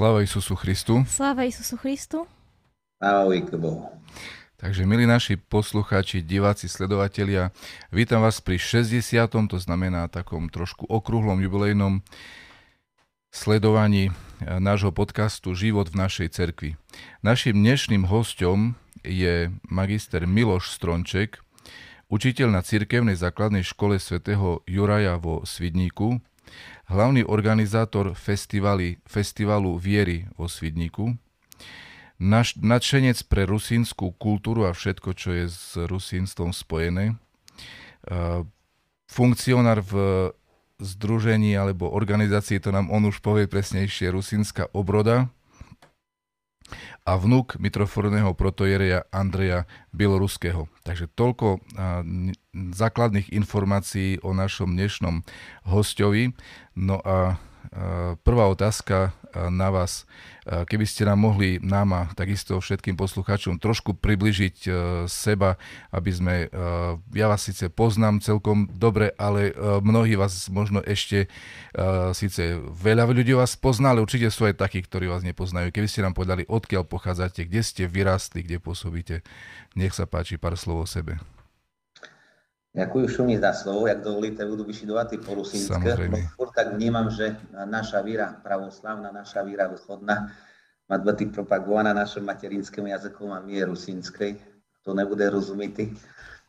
Sláva Isusu Christu. Sláva Isusu Christu. Sláva Bohu. Takže milí naši poslucháči, diváci, sledovatelia, vítam vás pri 60. to znamená takom trošku okrúhlom jubilejnom sledovaní eh, nášho podcastu Život v našej cerkvi. Našim dnešným hostom je magister Miloš Stronček, učiteľ na cirkevnej základnej škole svätého Juraja vo Svidníku, hlavný organizátor festivaly, festivalu Viery vo Svidníku, naš, nadšenec pre rusínsku kultúru a všetko, čo je s rusínstvom spojené. Funkcionár v združení alebo organizácii, to nám on už povie presnejšie, Rusínska obroda a vnúk mitroforného protojereja Andreja Bieloruského. Takže toľko základných informácií o našom dnešnom hostovi. No a prvá otázka na vás. Keby ste nám mohli nám a takisto všetkým poslucháčom trošku približiť seba, aby sme, ja vás síce poznám celkom dobre, ale mnohí vás možno ešte, síce veľa ľudí vás pozná, ale určite sú aj takí, ktorí vás nepoznajú. Keby ste nám povedali, odkiaľ pochádzate, kde ste vyrástli, kde pôsobíte, nech sa páči pár slov o sebe. Ďakujem šumí za slovo, jak dovolíte, budu vyšidovať po rusínske. No, tak vnímam, že naša víra pravoslavná, naša víra východná má být propagovaná našem materinskému jazykom a my je rusínskej. To nebude rozumieť,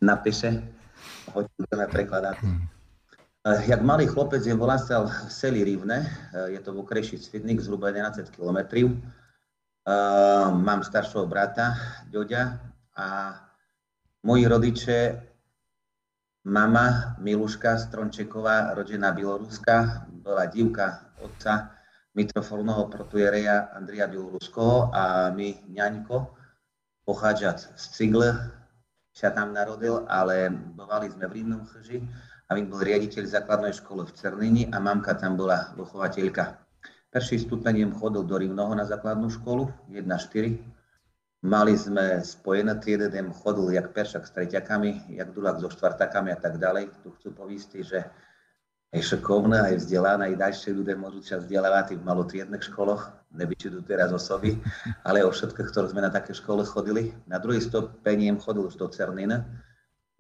napíše, hoď budeme prekladať. Hmm. Jak malý chlopec je vyrastal v seli Rivne, je to v okreši Svidnik, zhruba 11 km. Mám staršieho brata, Ďoďa, a moji rodiče Mama Miluška Strončeková, rodená Bieloruska, bola divka otca mitrofolného protujereja Andria Bieloruského a my ňaňko, pochádzať z Cigle, sa tam narodil, ale bovali sme v Rivnom chrži a my bol riaditeľ základnej školy v Cernini a mamka tam bola vychovateľka. Prvý stupeň chodil do Rivnoho na základnú školu, 1-4, Mali sme spojené triedy, dem chodil jak peršak s treťakami, jak dulak so štvrtakami a tak ďalej. Tu chcú povísť, že aj šokovné, aj vzdelané, aj ďalšie ľudia môžu sa vzdelávať v malotriednych školoch, tu teraz osoby, ale o všetkých, ktoré sme na také škole chodili. Na druhý stupeň chodil už do Cernina.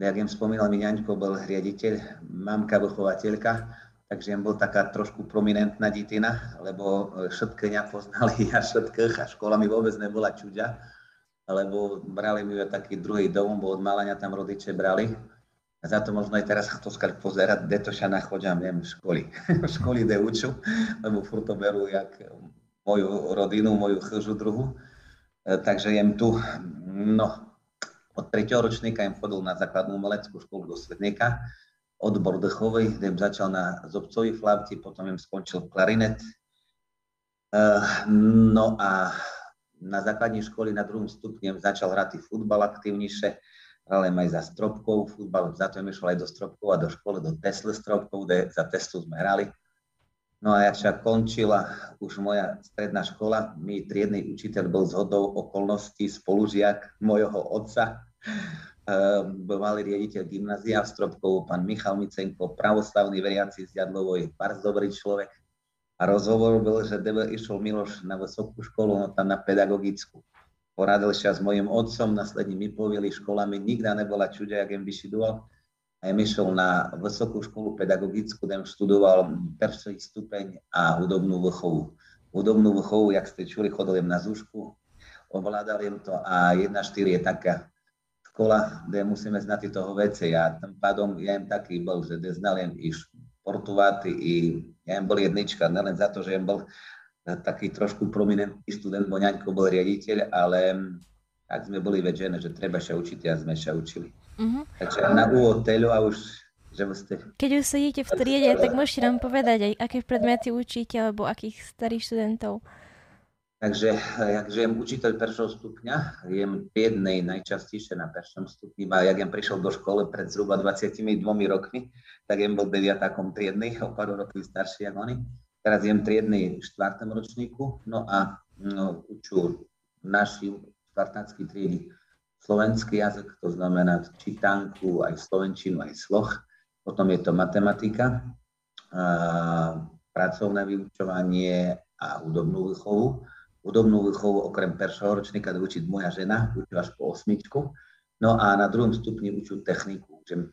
Jak im spomínal, mi ňaňko bol riaditeľ, mamka vychovateľka, takže im bol taká trošku prominentná ditina, lebo všetky poznali a všetkých a škola mi vôbec nebola čuďa lebo brali mi taký druhý dom, bo od malania tam rodiče brali. A za to možno aj teraz to skať pozerať, kde to sa nachodím, neviem, školy. školy, kde uču, lebo furt to berú jak moju rodinu, moju chžu druhu. E, takže jem tu, no, od 3. ročníka jem chodil na základnú umeleckú školu do Svedníka, odbor dechovej, kde začal na zobcovi flauti, potom jem skončil klarinet. E, no a na základnej školy na druhom stupne začal hrať futbal aktívnejšie, hral aj za stropkov futbal, za to išiel aj do stropkov a do školy, do Tesla stropkov, kde za testu sme hrali. No a jak však končila už moja stredná škola, mi triedny učiteľ bol zhodou okolností spolužiak mojho otca, ehm, bol malý riaditeľ gymnázia v Stropkov, pán Michal Micenko, pravoslavný veriaci z Jadlovoj, bardzo dobrý človek a rozhovor bol, že debe išiel Miloš na vysokú školu, no tam na pedagogickú. Poradil sa s mojim otcom, následne mi povili, škola nikda nebola čudia, jak im vyšidoval. A ja išiel na vysokú školu pedagogickú, tam študoval prvý stupeň a hudobnú vychovu. Hudobnú vychovu, jak ste čuli, chodil na zúšku, ovládal im to a 1-4 je taká škola, kde musíme znať toho veci a tým pádom ja im taký bol, že znal jem i športovať i ja jem bol jednička, nelen za to, že jem bol taký trošku prominentný student, bo ňaňko bol riaditeľ, ale tak sme boli vedžené, že treba sa učiť a sme sa učili. Uh-huh. Takže na úvod teľu a už že ste... Keď už sedíte v triede, tak môžete nám povedať aj, aké predmety učíte, alebo akých starých študentov. Takže, jak jem učiteľ prvého stupňa, jem triednej najčastejšie na prvom stupni, a jak jem prišiel do školy pred zhruba 22 rokmi, tak jem bol deviatákom triednej, o pár rokov starší ako oni. Teraz jem triednej v štvrtom ročníku, no a no, učú naši štvrtácky triedy slovenský jazyk, to znamená čítanku, aj slovenčinu, aj sloh. Potom je to matematika, a pracovné vyučovanie a hudobnú výchovu. Hudobnú výchovu okrem peršieho ročníka učiť moja žena, učí až po osmičku. No a na druhom stupni učú techniku, že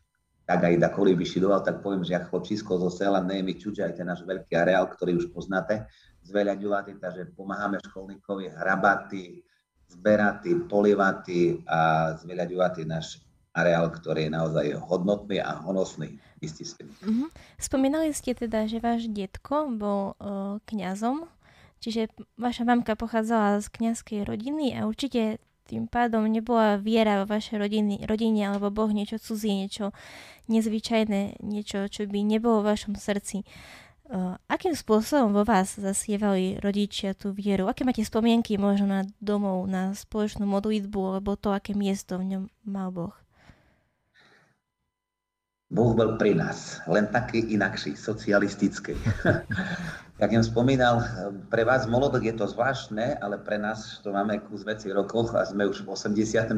tak aj Dakoli vyšidoval, tak poviem, že ak chlopčisko zo sela Nejmy Čuča, aj ten náš veľký areál, ktorý už poznáte, zveľaďovaty, takže pomáhame školníkovi hrabaty, zberaty, polivaty a zveľaďovaty náš areál, ktorý je naozaj hodnotný a honosný. Istý mm-hmm. Spomínali ste teda, že váš detko bol uh, kňazom, čiže vaša mamka pochádzala z kňazskej rodiny a určite tým pádom nebola viera vo vašej rodiny, rodine alebo Boh niečo cudzie, niečo nezvyčajné, niečo, čo by nebolo v vašom srdci. Uh, akým spôsobom vo vás zasievali rodičia tú vieru? Aké máte spomienky možno na domov, na spoločnú modlitbu, alebo to, aké miesto v ňom mal Boh? Boh bol pri nás, len taký inakší, socialistický. Jak som spomínal, pre vás molodok je to zvláštne, ale pre nás, to máme kus veci rokoch a sme už v 89.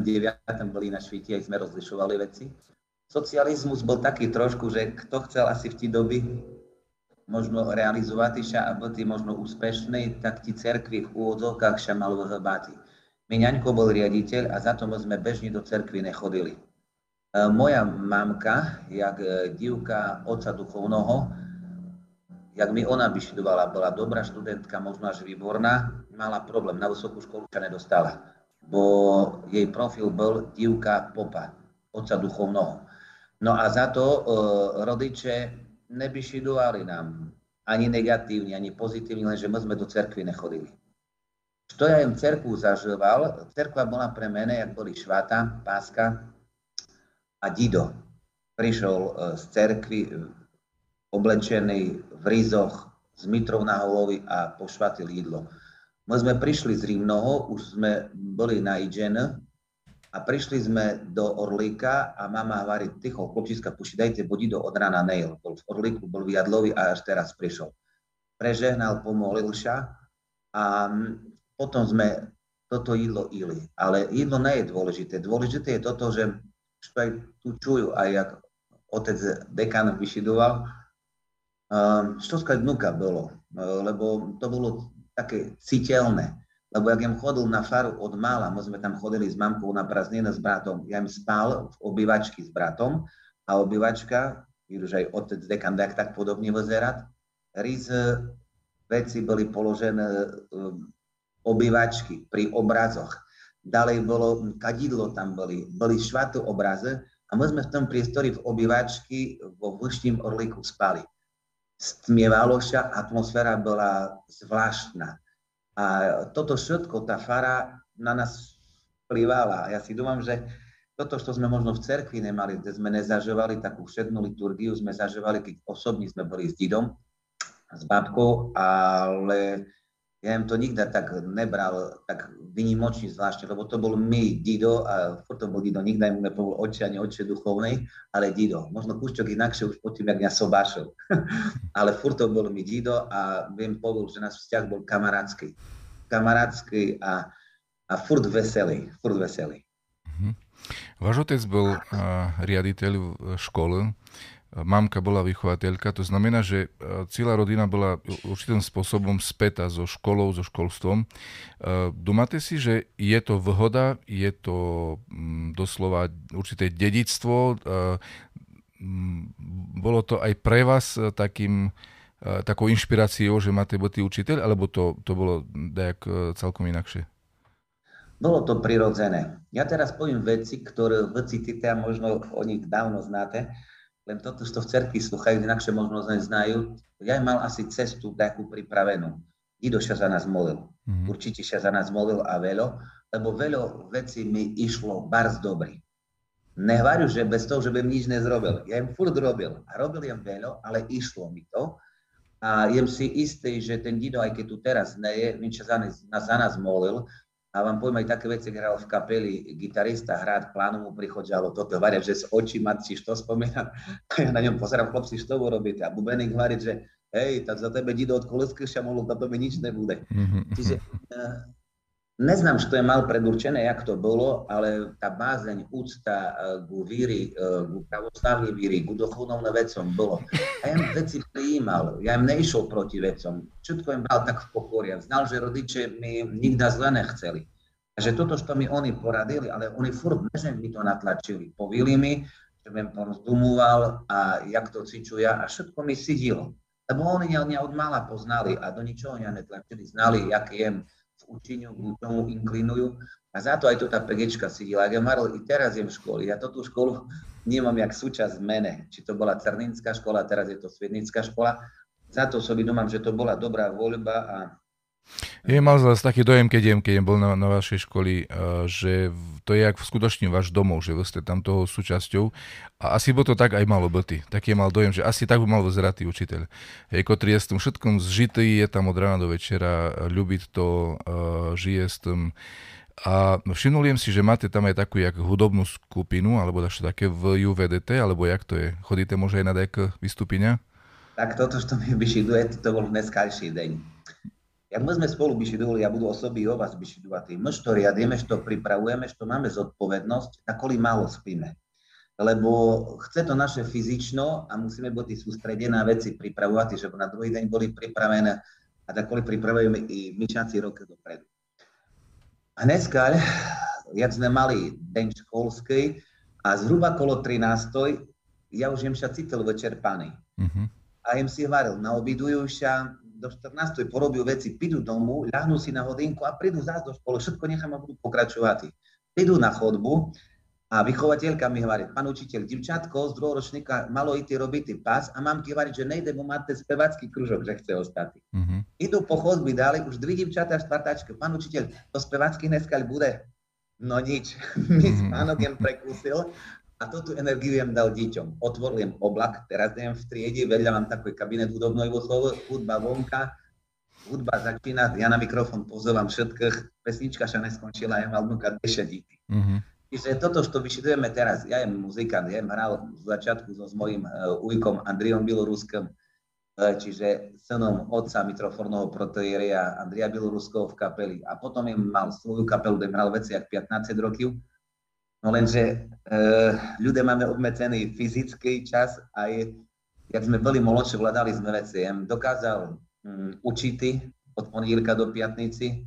boli na šviti, aj sme rozlišovali veci. Socializmus bol taký trošku, že kto chcel asi v tí doby možno realizovať a bol tí možno úspešný, tak ti cerkvi v úvodzovkách ša mal vhbáti. My ňaňko bol riaditeľ a za to sme bežne do cerkvy nechodili moja mamka, jak e, divka otca duchovného, jak mi ona vyštudovala, bola dobrá študentka, možno až výborná, mala problém, na vysokú školu sa nedostala, bo jej profil bol divka popa, otca duchovného. No a za to e, rodiče nevyšidovali nám ani negatívne, ani pozitívne, lenže my sme do cerkvy nechodili. Čo ja im cerkvu zažíval, cerkva bola pre mene, jak boli švata, páska, a Dido prišiel e, z cerkvy e, oblečený v rizoch s mitrou na holovi a pošvatil jídlo. My sme prišli z Rímnoho, už sme boli na Idžen a prišli sme do Orlíka a mama hovorí, ticho, chlopčiska, puši, dajte do od rana. Bol v Orlíku, bol v Jadlovi a až teraz prišiel. Prežehnal, pomolil sa a potom sme toto jídlo ili. Ale jídlo nie je dôležité. Dôležité je toto, že čo aj tu čujú, aj jak otec dekan vyšidoval, um, štovská dnuka bolo, uh, lebo to bolo také citeľné. Lebo jak jem chodil na faru od mála, my sme tam chodili s mamkou na prázdniny s bratom, ja im spal v obývačky s bratom a obývačka, už aj otec dekan tak, tak podobne vyzerať, riz veci boli položené um, obývačky pri obrazoch ďalej bolo kadidlo tam boli, boli švato obraze a my sme v tom priestore v obývačky vo vlčným orlíku spali. Stmievalo sa, atmosféra bola zvláštna. A toto všetko, tá fara na nás vplyvala. Ja si dúfam, že toto, čo sme možno v cerkvi nemali, kde sme nezažovali takú všetnú liturgiu, sme zažovali, keď osobne sme boli s Didom, s babkou, ale ja im to nikdy tak nebral, tak vynimočne zvláštne, lebo to bol my, Dido, a furt to bol Dido, nikdy mu nepovedal oče ani oče duchovnej, ale Dido. Možno kúšťok inakšie už potom, jak ja sobášel. ale furt to bol mi Dido a viem povedal, že náš vzťah bol kamarátsky. Kamarátsky a, a furt veselý, furt veselý. Mhm. Váš otec bol riaditeľ v škole mamka bola vychovateľka, to znamená, že e, celá rodina bola určitým spôsobom spätá so školou, so školstvom. E, Domáte si, že je to vhoda, je to mm, doslova určité dedictvo, e, bolo to aj pre vás takým, takou inšpiráciou, že máte byť učiteľ, alebo to, to bolo nejak celkom inakšie? Bolo to prirodzené. Ja teraz poviem veci, ktoré veci a možno o nich dávno znáte, len toto, čo v cerkvi sluchajú, inakšie možno neznajú. Ja mal asi cestu takú pripravenú. Ido sa za nás molil. Mm-hmm. Určite sa za nás molil a veľo, lebo veľo vecí mi išlo barz dobrý. Nehovorím, že bez toho, že by nič nezrobil. Ja im furt robil. A robil jem veľo, ale išlo mi to. A jem si istý, že ten Dido, aj keď tu teraz nie je, on sa za nás, za nás molil, a vám poviem aj také veci, hral v kapeli gitarista, hrať plánomu prichodzalo toto, hovorí, že z očí si to spomínam, a ja na ňom pozerám, chlopci, čo to robíte? A Bubeník hovorí, že hej, tak za tebe Dido od kolesky sa mohlo, to mi nič nebude. Mm-hmm. Čiže uh, Neznám, čo je mal predurčené, jak to bolo, ale tá bázeň, úcta ku víry, ku pravoslavnej víry, ku duchovnom vecom bolo. A ja veci prijímal, ja im neišiel proti vecom. Všetko im bral tak v pokoria. Znal, že rodiče mi nikda zle nechceli. A že toto, čo mi oni poradili, ale oni furt že mi to natlačili. Povili mi, že mi porozumúval a jak to cvičuja a všetko mi sidilo. Lebo oni mňa od mala poznali a do ničoho mňa netlačili, znali, jak jem, v učeniu k tomu inklinujú. A za to aj tu tá PGčka sedila. Ja Marl, i teraz jem v škole. Ja to tú školu nemám jak súčasť mene. Či to bola Cerninská škola, teraz je to Svednická škola. Za to sobie domám, že to bola dobrá voľba a je mal zase taký dojem, keď jem, keď jem bol na, na vašej školi, uh, že to je jak skutočne váš domov, že vy ste tam toho súčasťou. A asi bol to tak aj malo byty. Taký mal dojem, že asi tak by mal vyzerať učiteľ. Hej, ktorý je s tým všetkom zžitý, je tam od rána do večera, ľubí to, uh, žije s tým. A všimnul si, že máte tam aj takú jak hudobnú skupinu, alebo také v UVDT, alebo jak to je? Chodíte možno aj na nejaké vystúpenia? Tak toto, čo mi vyšiduje, to bol dneskajší deň jak my sme spolu bišidovali, ja budu osoby o vás bišidovať, my što riadíme, što pripravujeme, što máme zodpovednosť, na koli málo spíme. Lebo chce to naše fyzično a musíme byť sústredené na veci pripravovať, že na druhý deň boli pripravené a takoli pripravujeme i myšací roky dopredu. A dneska, jak sme mali deň školský a zhruba kolo 13. ja už jem sa cítil večerpaný. Mm-hmm. A jem si varil, naobidujú sa, do 14. porobil veci, prídu domu, ľahnú si na hodinku a prídu zás do školy, všetko nechám a budú pokračovať. Prídu na chodbu a vychovateľka mi hovorí, pán učiteľ, divčatko z druhého ročníka malo ísť robiť pás a mám ti hovoriť, že nejde mu mať ten spevacký kružok, že chce ostať. Mm-hmm. Idú po chodbi ďalej, už dvi divčatá štvrtačka, pán učiteľ, to spevacký dneska bude. No nič, mi mm-hmm. spánok jem prekúsil a toto energiu jem dal deťom. Otvoril oblak, teraz jem v triede, vedľa mám takový kabinet výchovy, hudba vonka, hudba začína, ja na mikrofón pozývam všetkých, pesnička sa neskončila, ja mal vnúka 10 díky. Mm-hmm. Čiže toto, čo vyšidujeme teraz, ja jem muzikant, ja jem hral v začiatku so s mojím uh, ujkom Andriom Bieloruskom, uh, čiže synom otca mitroforného protoieria Andria Bieloruského v kapeli. A potom im mal svoju kapelu, kde hral veci jak 15 rokov No lenže e, ľudia máme obmedzený fyzický čas a je, jak sme boli molodšie, vládali sme veci. Ja dokázal um, učiť od pondelka do piatnici,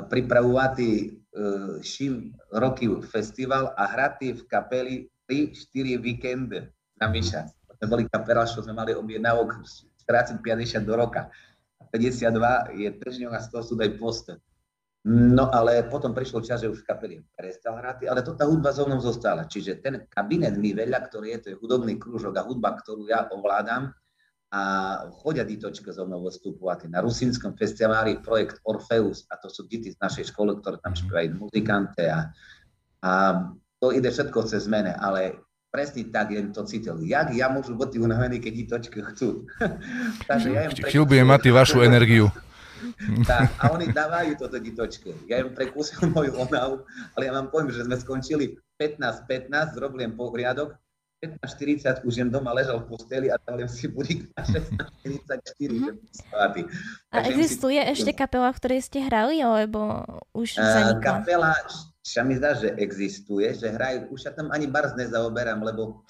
pripravovať e, šim roky festival a hrať v kapeli 3-4 víkendy na myšac. To boli kapela, čo sme mali objednávok 40 50 do roka. 52 je tržňov a 100 sú aj poste. No ale potom prišiel čas, že už kapely prestal hrať, ale to tá hudba so mnou zostala. Čiže ten kabinet mi veľa, ktorý je, to je hudobný krúžok a hudba, ktorú ja ovládam a chodia ditočka so mnou vystupovať na Rusinskom festiváli projekt Orfeus a to sú deti z našej školy, ktoré tam mhm. spievajú muzikante a, a to ide všetko cez mene, ale presne tak jen to cítil. Jak ja môžu byť unavení, keď ditočky chcú? Takže ja im mať vašu energiu. Tak, a oni dávajú toto ditočke. Ja im prekúsil moju onavu, ale ja vám poviem, že sme skončili 15-15, zrobil poriadok, 15.40 už jem doma ležal v posteli a dal si budík na 16.44, mm-hmm. že spáty. A existuje si... ešte kapela, v ktorej ste hrali, alebo už zanikla? Uh, kapela, sa mi zdá, že existuje, že hrajú, už sa tam ani barz nezaoberám, lebo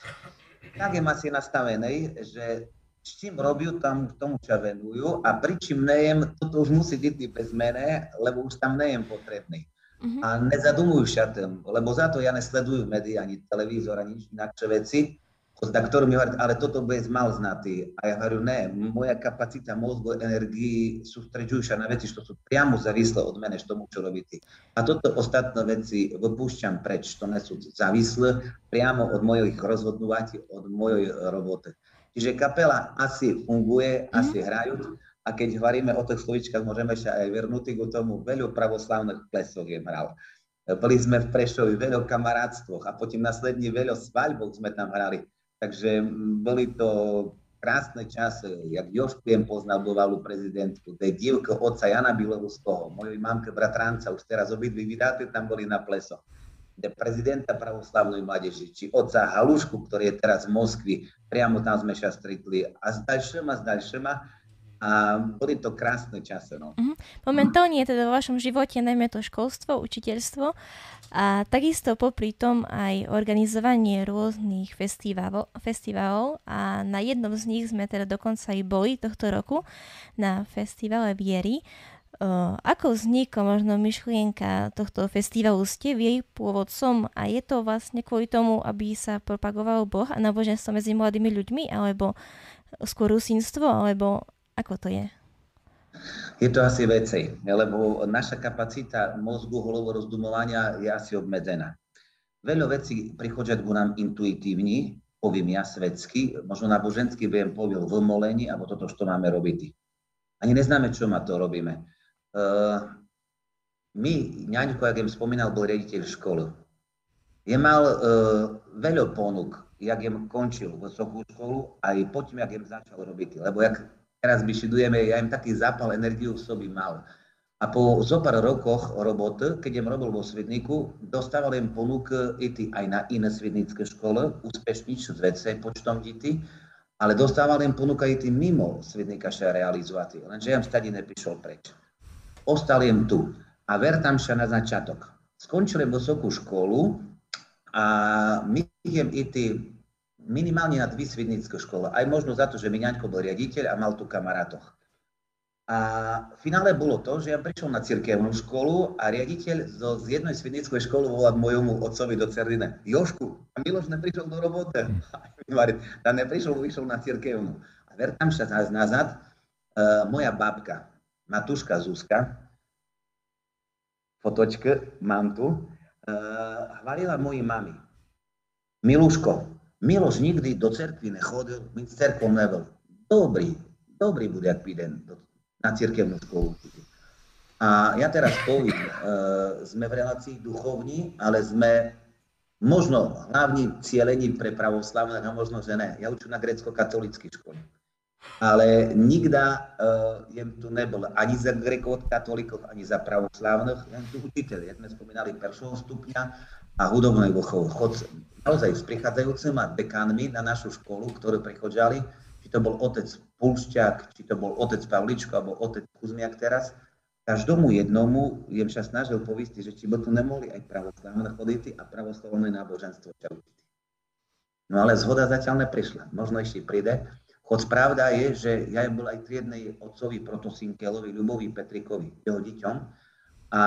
tak je asi nastavený, že čím robiu, tam k tomu sa venujú a pričím nejem, toto už musí byť bez mene, lebo už tam nejem potrebný. Uh-huh. A nezadumujú sa tým, lebo za to ja nesledujú médiá, ani televízor, ani inakšie veci, na ktorú mi hovorí, ale toto bude mal znatý. A ja hovorím, ne, moja kapacita mozgu, energii sústreďujú sa na veci, čo sú priamo závislé od mene, čo môžu robiť. A toto ostatné veci vypúšťam preč, to nie sú závislé priamo od mojich rozhodnutí, od mojej roboty. Čiže kapela asi funguje, mm-hmm. asi hrajú. A keď hovoríme o tých slovičkách, môžeme sa aj vernúť k tomu. Veľa pravoslavných plesov je hral. Boli sme v Prešovi veľa kamarátstvoch a potom následne veľa svaľbov sme tam hrali. Takže boli to krásne časy, jak Joškujem poznal bývalú prezidentku, tej dievke otca Jana Biloruského, mojej mamke bratranca, už teraz obidvi vydáte, tam boli na pleso prezidenta pravoslavnej mládeži, či otca Halušku, ktorý je teraz v Moskvi, priamo tam sme sa stretli a s ďalšíma, s ďalšíma. a boli to krásne časy. No. Uh-huh. Momentálne je teda vo vašom živote najmä to školstvo, učiteľstvo a takisto popri tom aj organizovanie rôznych festivalov, festivalov a na jednom z nich sme teda dokonca i boli tohto roku na festivale Viery. Uh, ako vznikla možno myšlienka tohto festivalu? Ste v jej pôvodcom a je to vlastne kvôli tomu, aby sa propagoval Boh a náboženstvo medzi mladými ľuďmi, alebo skôr rusínstvo, alebo ako to je? Je to asi veci, lebo naša kapacita mozgu, holovo rozdumovania je asi obmedzená. Veľa vecí prichodia ku nám intuitívne, poviem ja svetsky, možno nábožensky viem poviem v molení, alebo toto, čo máme robiť. Ani neznáme, čo ma to robíme. Uh, my, ňaňko, jak jem spomínal, bol riaditeľ školy. Je mal uh, veľa ponúk, jak jem končil vysokú školu, aj potom, jak jem začal robiť. Lebo jak teraz vyšidujeme, ja im taký zápal energiu v sobi mal. A po zopár rokoch roboty, keď som robil vo Svidniku, dostával im ponúk ísť aj na iné svidnické škole, úspešnič z vece počtom detí, ale dostával im ponúk aj mimo Svidnika sa realizovať. Lenže ja stade neprišiel preč. Ostal jem tu. A ver tam sa na začiatok. Skončil vysokú školu a my jem ísť minimálne na dvi svidnické škole. Aj možno za to, že Miňaňko bol riaditeľ a mal tu kamarátoch. A v finále bolo to, že ja prišiel na cirkevnú školu a riaditeľ zo, z jednej svidnickej školy volá mojomu otcovi do Cerdine. Jošku, a Miloš neprišiel do roboty. A neprišiel, vyšiel na cirkevnú. A ver tam sa nazad, uh, moja babka, Matuška Zuzka, fotočke mám tu, uh, hvalila mojej mami. Miluško, Miloš nikdy do cerkvy nechodil, my s cerkou nevel. Dobrý, dobrý bude, ak prídem na cirkevnú školu. A ja teraz poviem, e, sme v relácii duchovní, ale sme možno hlavní cieľení pre pravoslavných a možno, že ne. Ja učím na grecko-katolický škole. Ale nikda uh, jem tu nebol ani za grekov katolíkov, ani za pravoslavných, jen tu učiteľ. Jak sme spomínali prvého stupňa a hudobnej výchovu. Chod naozaj s prichádzajúcimi dekánmi na našu školu, ktorú prichodzali, či to bol otec Pulšťák, či to bol otec Pavličko, alebo otec Kuzmiak teraz, každomu jednomu jem sa snažil povistiť, že či by tu nemohli aj pravoslavné chodity a pravoslavné náboženstvo učiť. No ale zhoda zatiaľ neprišla. Možno ešte príde. Chod pravda je, že ja bol aj triednej otcovi Protosinkelovi, Ľubovi Petrikovi, jeho deťom, a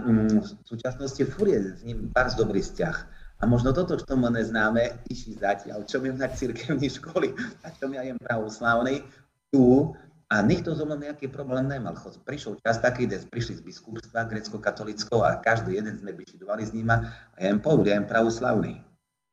mm, v súčasnosti furt je s ním bardzo dobrý vzťah. A možno toto, čo mu neznáme, iši zatiaľ, čo my na cirkevnej školy, a čo ja jem pravoslavnej, tu, a nikto so mnou nejaký problém nemal. Prišiel čas taký, kde prišli z biskupstva grecko-katolického a každý jeden sme bišidovali s nima a ja im povedal, ja jem pravoslavný.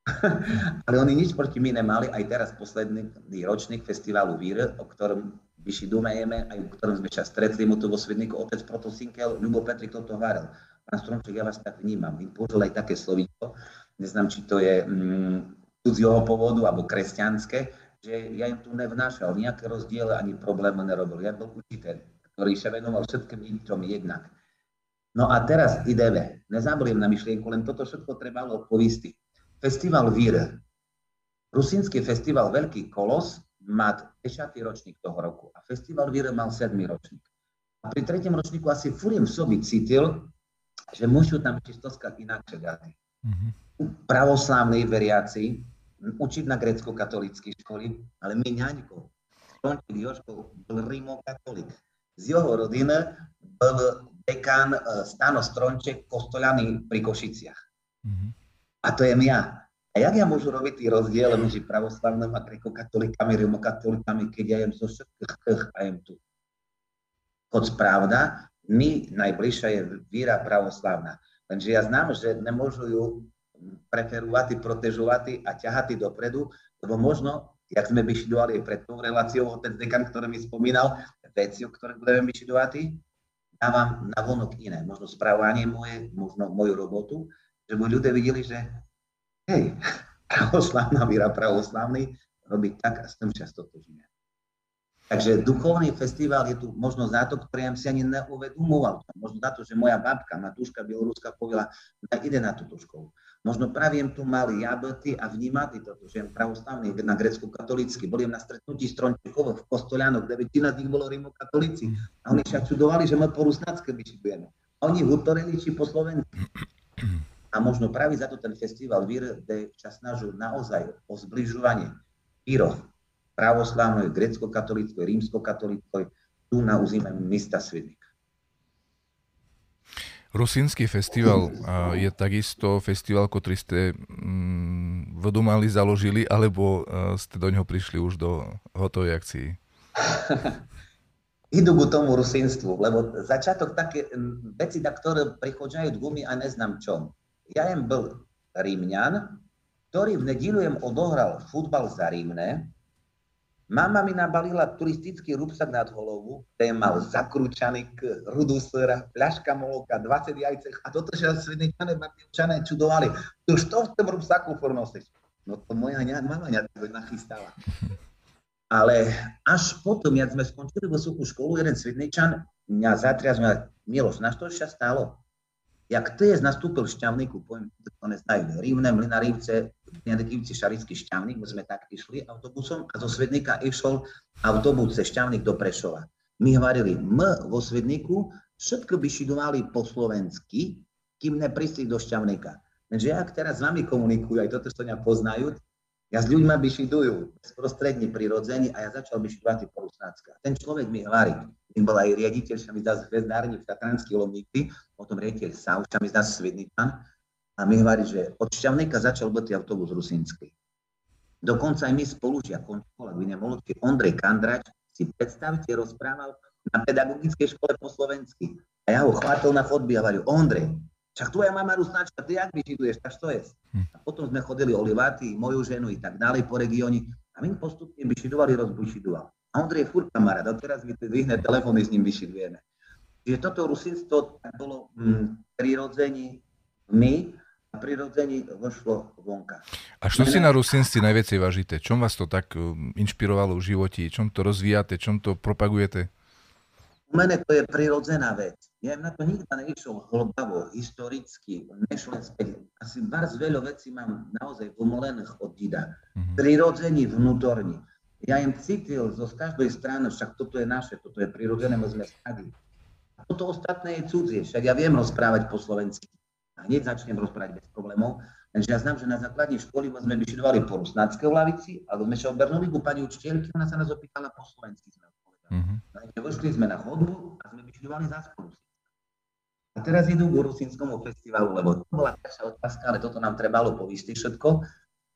Ale oni nič proti mi nemali, aj teraz posledný ročník festivalu Vír, o ktorom vyšidujeme, aj o ktorom sme sa stretli, mu to vo Svedníku otec Protosinkel, Ľubo Petrik toto hovoril. Pán Stromček, ja vás tak vnímam. Im použil aj také slovíčko, neznám, či to je mm, cudzieho alebo kresťanské, že ja im tu nevnášal nejaké rozdiely ani problémy nerobil. Ja bol učiteľ, ktorý sa venoval všetkým ničom jednak. No a teraz ideme. Nezabudím na myšlienku, len toto všetko trebalo povistiť. Festival Vír. Rusínsky festival Veľký kolos má 10. ročník toho roku a festival Vír mal 7. ročník. A pri treťom ročníku asi furiem v sobi cítil, že môžu tam čistoskať inakšie dáty. Mm-hmm. Pravoslávnej veriaci učiť na grecko-katolíckej školy, ale my ňaňko, Stončík Joško bol rímokatolík. Z jeho rodiny bol dekán e, Stano Stronček kostolany pri Košiciach. Mm-hmm. A to je ja. A jak ja môžu robiť tý rozdiel medzi pravoslavným a grekokatolikami, rimokatolikami, keď ja jem zo všetkých a jem tu? Hoď pravda, my najbližšia je víra pravoslavná. Lenže ja znám, že nemôžu ju preferovať, protežovať a ťahať dopredu, lebo možno, jak sme vyšidovali pred tou reláciou, ten dekan, ktorý mi spomínal, veci, o ktoré budeme vyšidovať, dávam na vonok iné. Možno správanie moje, možno moju robotu, že by ľudia videli, že hej, pravoslavná víra pravoslavný robiť tak a s tým často to žije. Takže duchovný festival je tu možno za to, ktorý ja si ani neuvedomoval. Možno za to, že moja babka, Matúška Bieloruska, povedala, ide na túto školu. Možno praviem tu mali jablty a vnímali toto, že jem pravoslavný na grecko-katolícky. Boli na stretnutí Strončekov v Kostolianoch, kde väčšina z nich bolo rimokatolíci. A oni sa čudovali, že my po rusnácké vyšibujeme. A oni hutorili či po slovensky. A možno práve za to ten festival Vír, kde sa snažil naozaj o zbližovanie víroch pravoslavnej, grecko-katolíckoj, rímsko-katolíckoj, tu na území mesta Svidník. Rusínsky festival je takisto festival, ktorý ste mm, v Dumali založili, alebo ste do neho prišli už do hotovej akcii? Idú k tomu rusínstvu, lebo začiatok také veci, na ktoré prichádzajú gumy a neznám čom. Ja jem byl Rímňan, ktorý v nedílu jem odohral futbal za Rímne, Mama mi nabalila turistický rúbsak nad holovu, ten mal zakrúčaný k rudu sera, fľaška moloka, 20 jajcech a toto sa svedničané martinčané čudovali. Už to v tom rúbsaku fornosiť. No to moja ňa, mama ňa nachystala. Ale až potom, jak sme skončili vysokú školu, jeden svedničan mňa zatriaz, mňa, Miloš, na čo sa stalo? Jak je nastúpil v Šťavníku, poviem, to neznajú, Rívne, Mlinarívce, Benediktivci, Šarický Šťavník, my sme tak išli autobusom a zo Svedníka išiel autobus ze Šťavník do Prešova. My hovorili, my vo Svedníku všetko by šidovali po slovensky, kým neprísli do Šťavníka. Takže ak teraz s vami komunikujú, aj toto, čo mňa poznajú, ja s ľuďmi byšidujú, sprostredne prirodzení a ja začal byšidovať po rusnácka. Ten človek mi hovorí, tým bol aj riaditeľ, sa mi zdá zvezdárni v Tatranský Lomníky, potom riaditeľ Sav, sa mi zdá Svedničan, a mi hovorí, že od Šťavníka začal byť autobus rusínsky. Dokonca aj my spolužiakom, kolegyne Molodky, Ondrej Kandrač, si predstavte, rozprával na pedagogickej škole po slovensky. A ja ho chvátil na chodby a hovorím, Ondrej, však tvoja mama rusnáčka, ty jak vyžiduješ, tak to je. Hm. A potom sme chodili Oliváty, moju ženu i tak ďalej po regióni a my postupne vyšidovali, rozbušidoval. A Ondrej je furt kamarát, a teraz mi vyhne telefóny s ním vyšidujeme. Čiže toto rusinstvo tak bolo hm, prirodzení my a prirodzení vošlo vonka. A čo si na rusinství najviacej vážite? Čom vás to tak hm, inšpirovalo v živote? Čom to rozvíjate? Čom to propagujete? U mene to je prirodzená vec. Ja na to nikdy neišiel hlbavo, historicky, nešlo späť. Asi bardzo veľa vecí mám naozaj umolených od dida. Mm-hmm. Prirodzení vnútorní. Ja im cítil zo z každej strany, však toto je naše, toto je prirodzené, my sme skady. A toto ostatné je cudzie, však ja viem rozprávať po slovensky. A hneď začnem rozprávať bez problémov. Lenže ja znam, že na základnej školy sme vyšidovali po rusnáckej lavici, alebo sme sa o Bernoviku pani učiteľky, ona sa nás opýtala po slovensky. Sme Mm-hmm. Vošli sme na chodbu a sme vyšľovali za spolu. A teraz idú k Rusínskomu festivalu, lebo to bola taká otázka, ale toto nám trebalo povistiť všetko.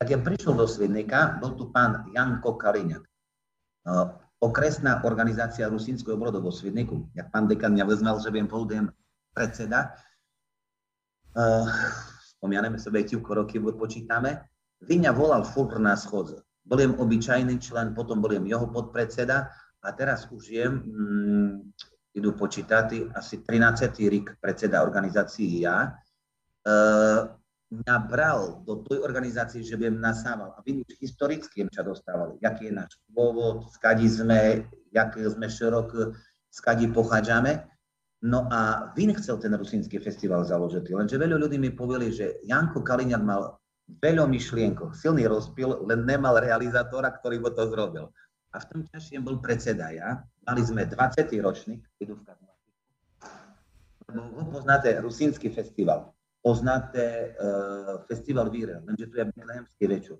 Tak ja prišiel do Svednika, bol tu pán Janko Kaliňak. okresná organizácia Rusínského obrodu vo Svedniku. Jak pán dekan mňa vezmel, že viem pôjdem predseda. Spomíname sobie ťuko roky, počítame. Vyňa volal furt na schodze. Boliem obyčajný člen, potom boliem jeho podpredseda a teraz už je, mm, idú počítať, asi 13. rik predseda organizácií ja, e, mňa bral do tej organizácie, že viem nasával. A vy už historicky sa dostávali, aký je náš pôvod, skadi sme, jak sme širok, skadi pochádzame. No a Vin chcel ten rusínsky festival založiť, lenže veľa ľudí mi povedali, že Janko Kaliňan mal veľa myšlienkov, silný rozpil, len nemal realizátora, ktorý by to zrobil. A v tom čase bol predseda ja. Mali sme 20. ročník, idú v Lebo ho poznáte Rusínsky festival. Poznáte uh, festival Víre, lenže tu je Betlehemský večer.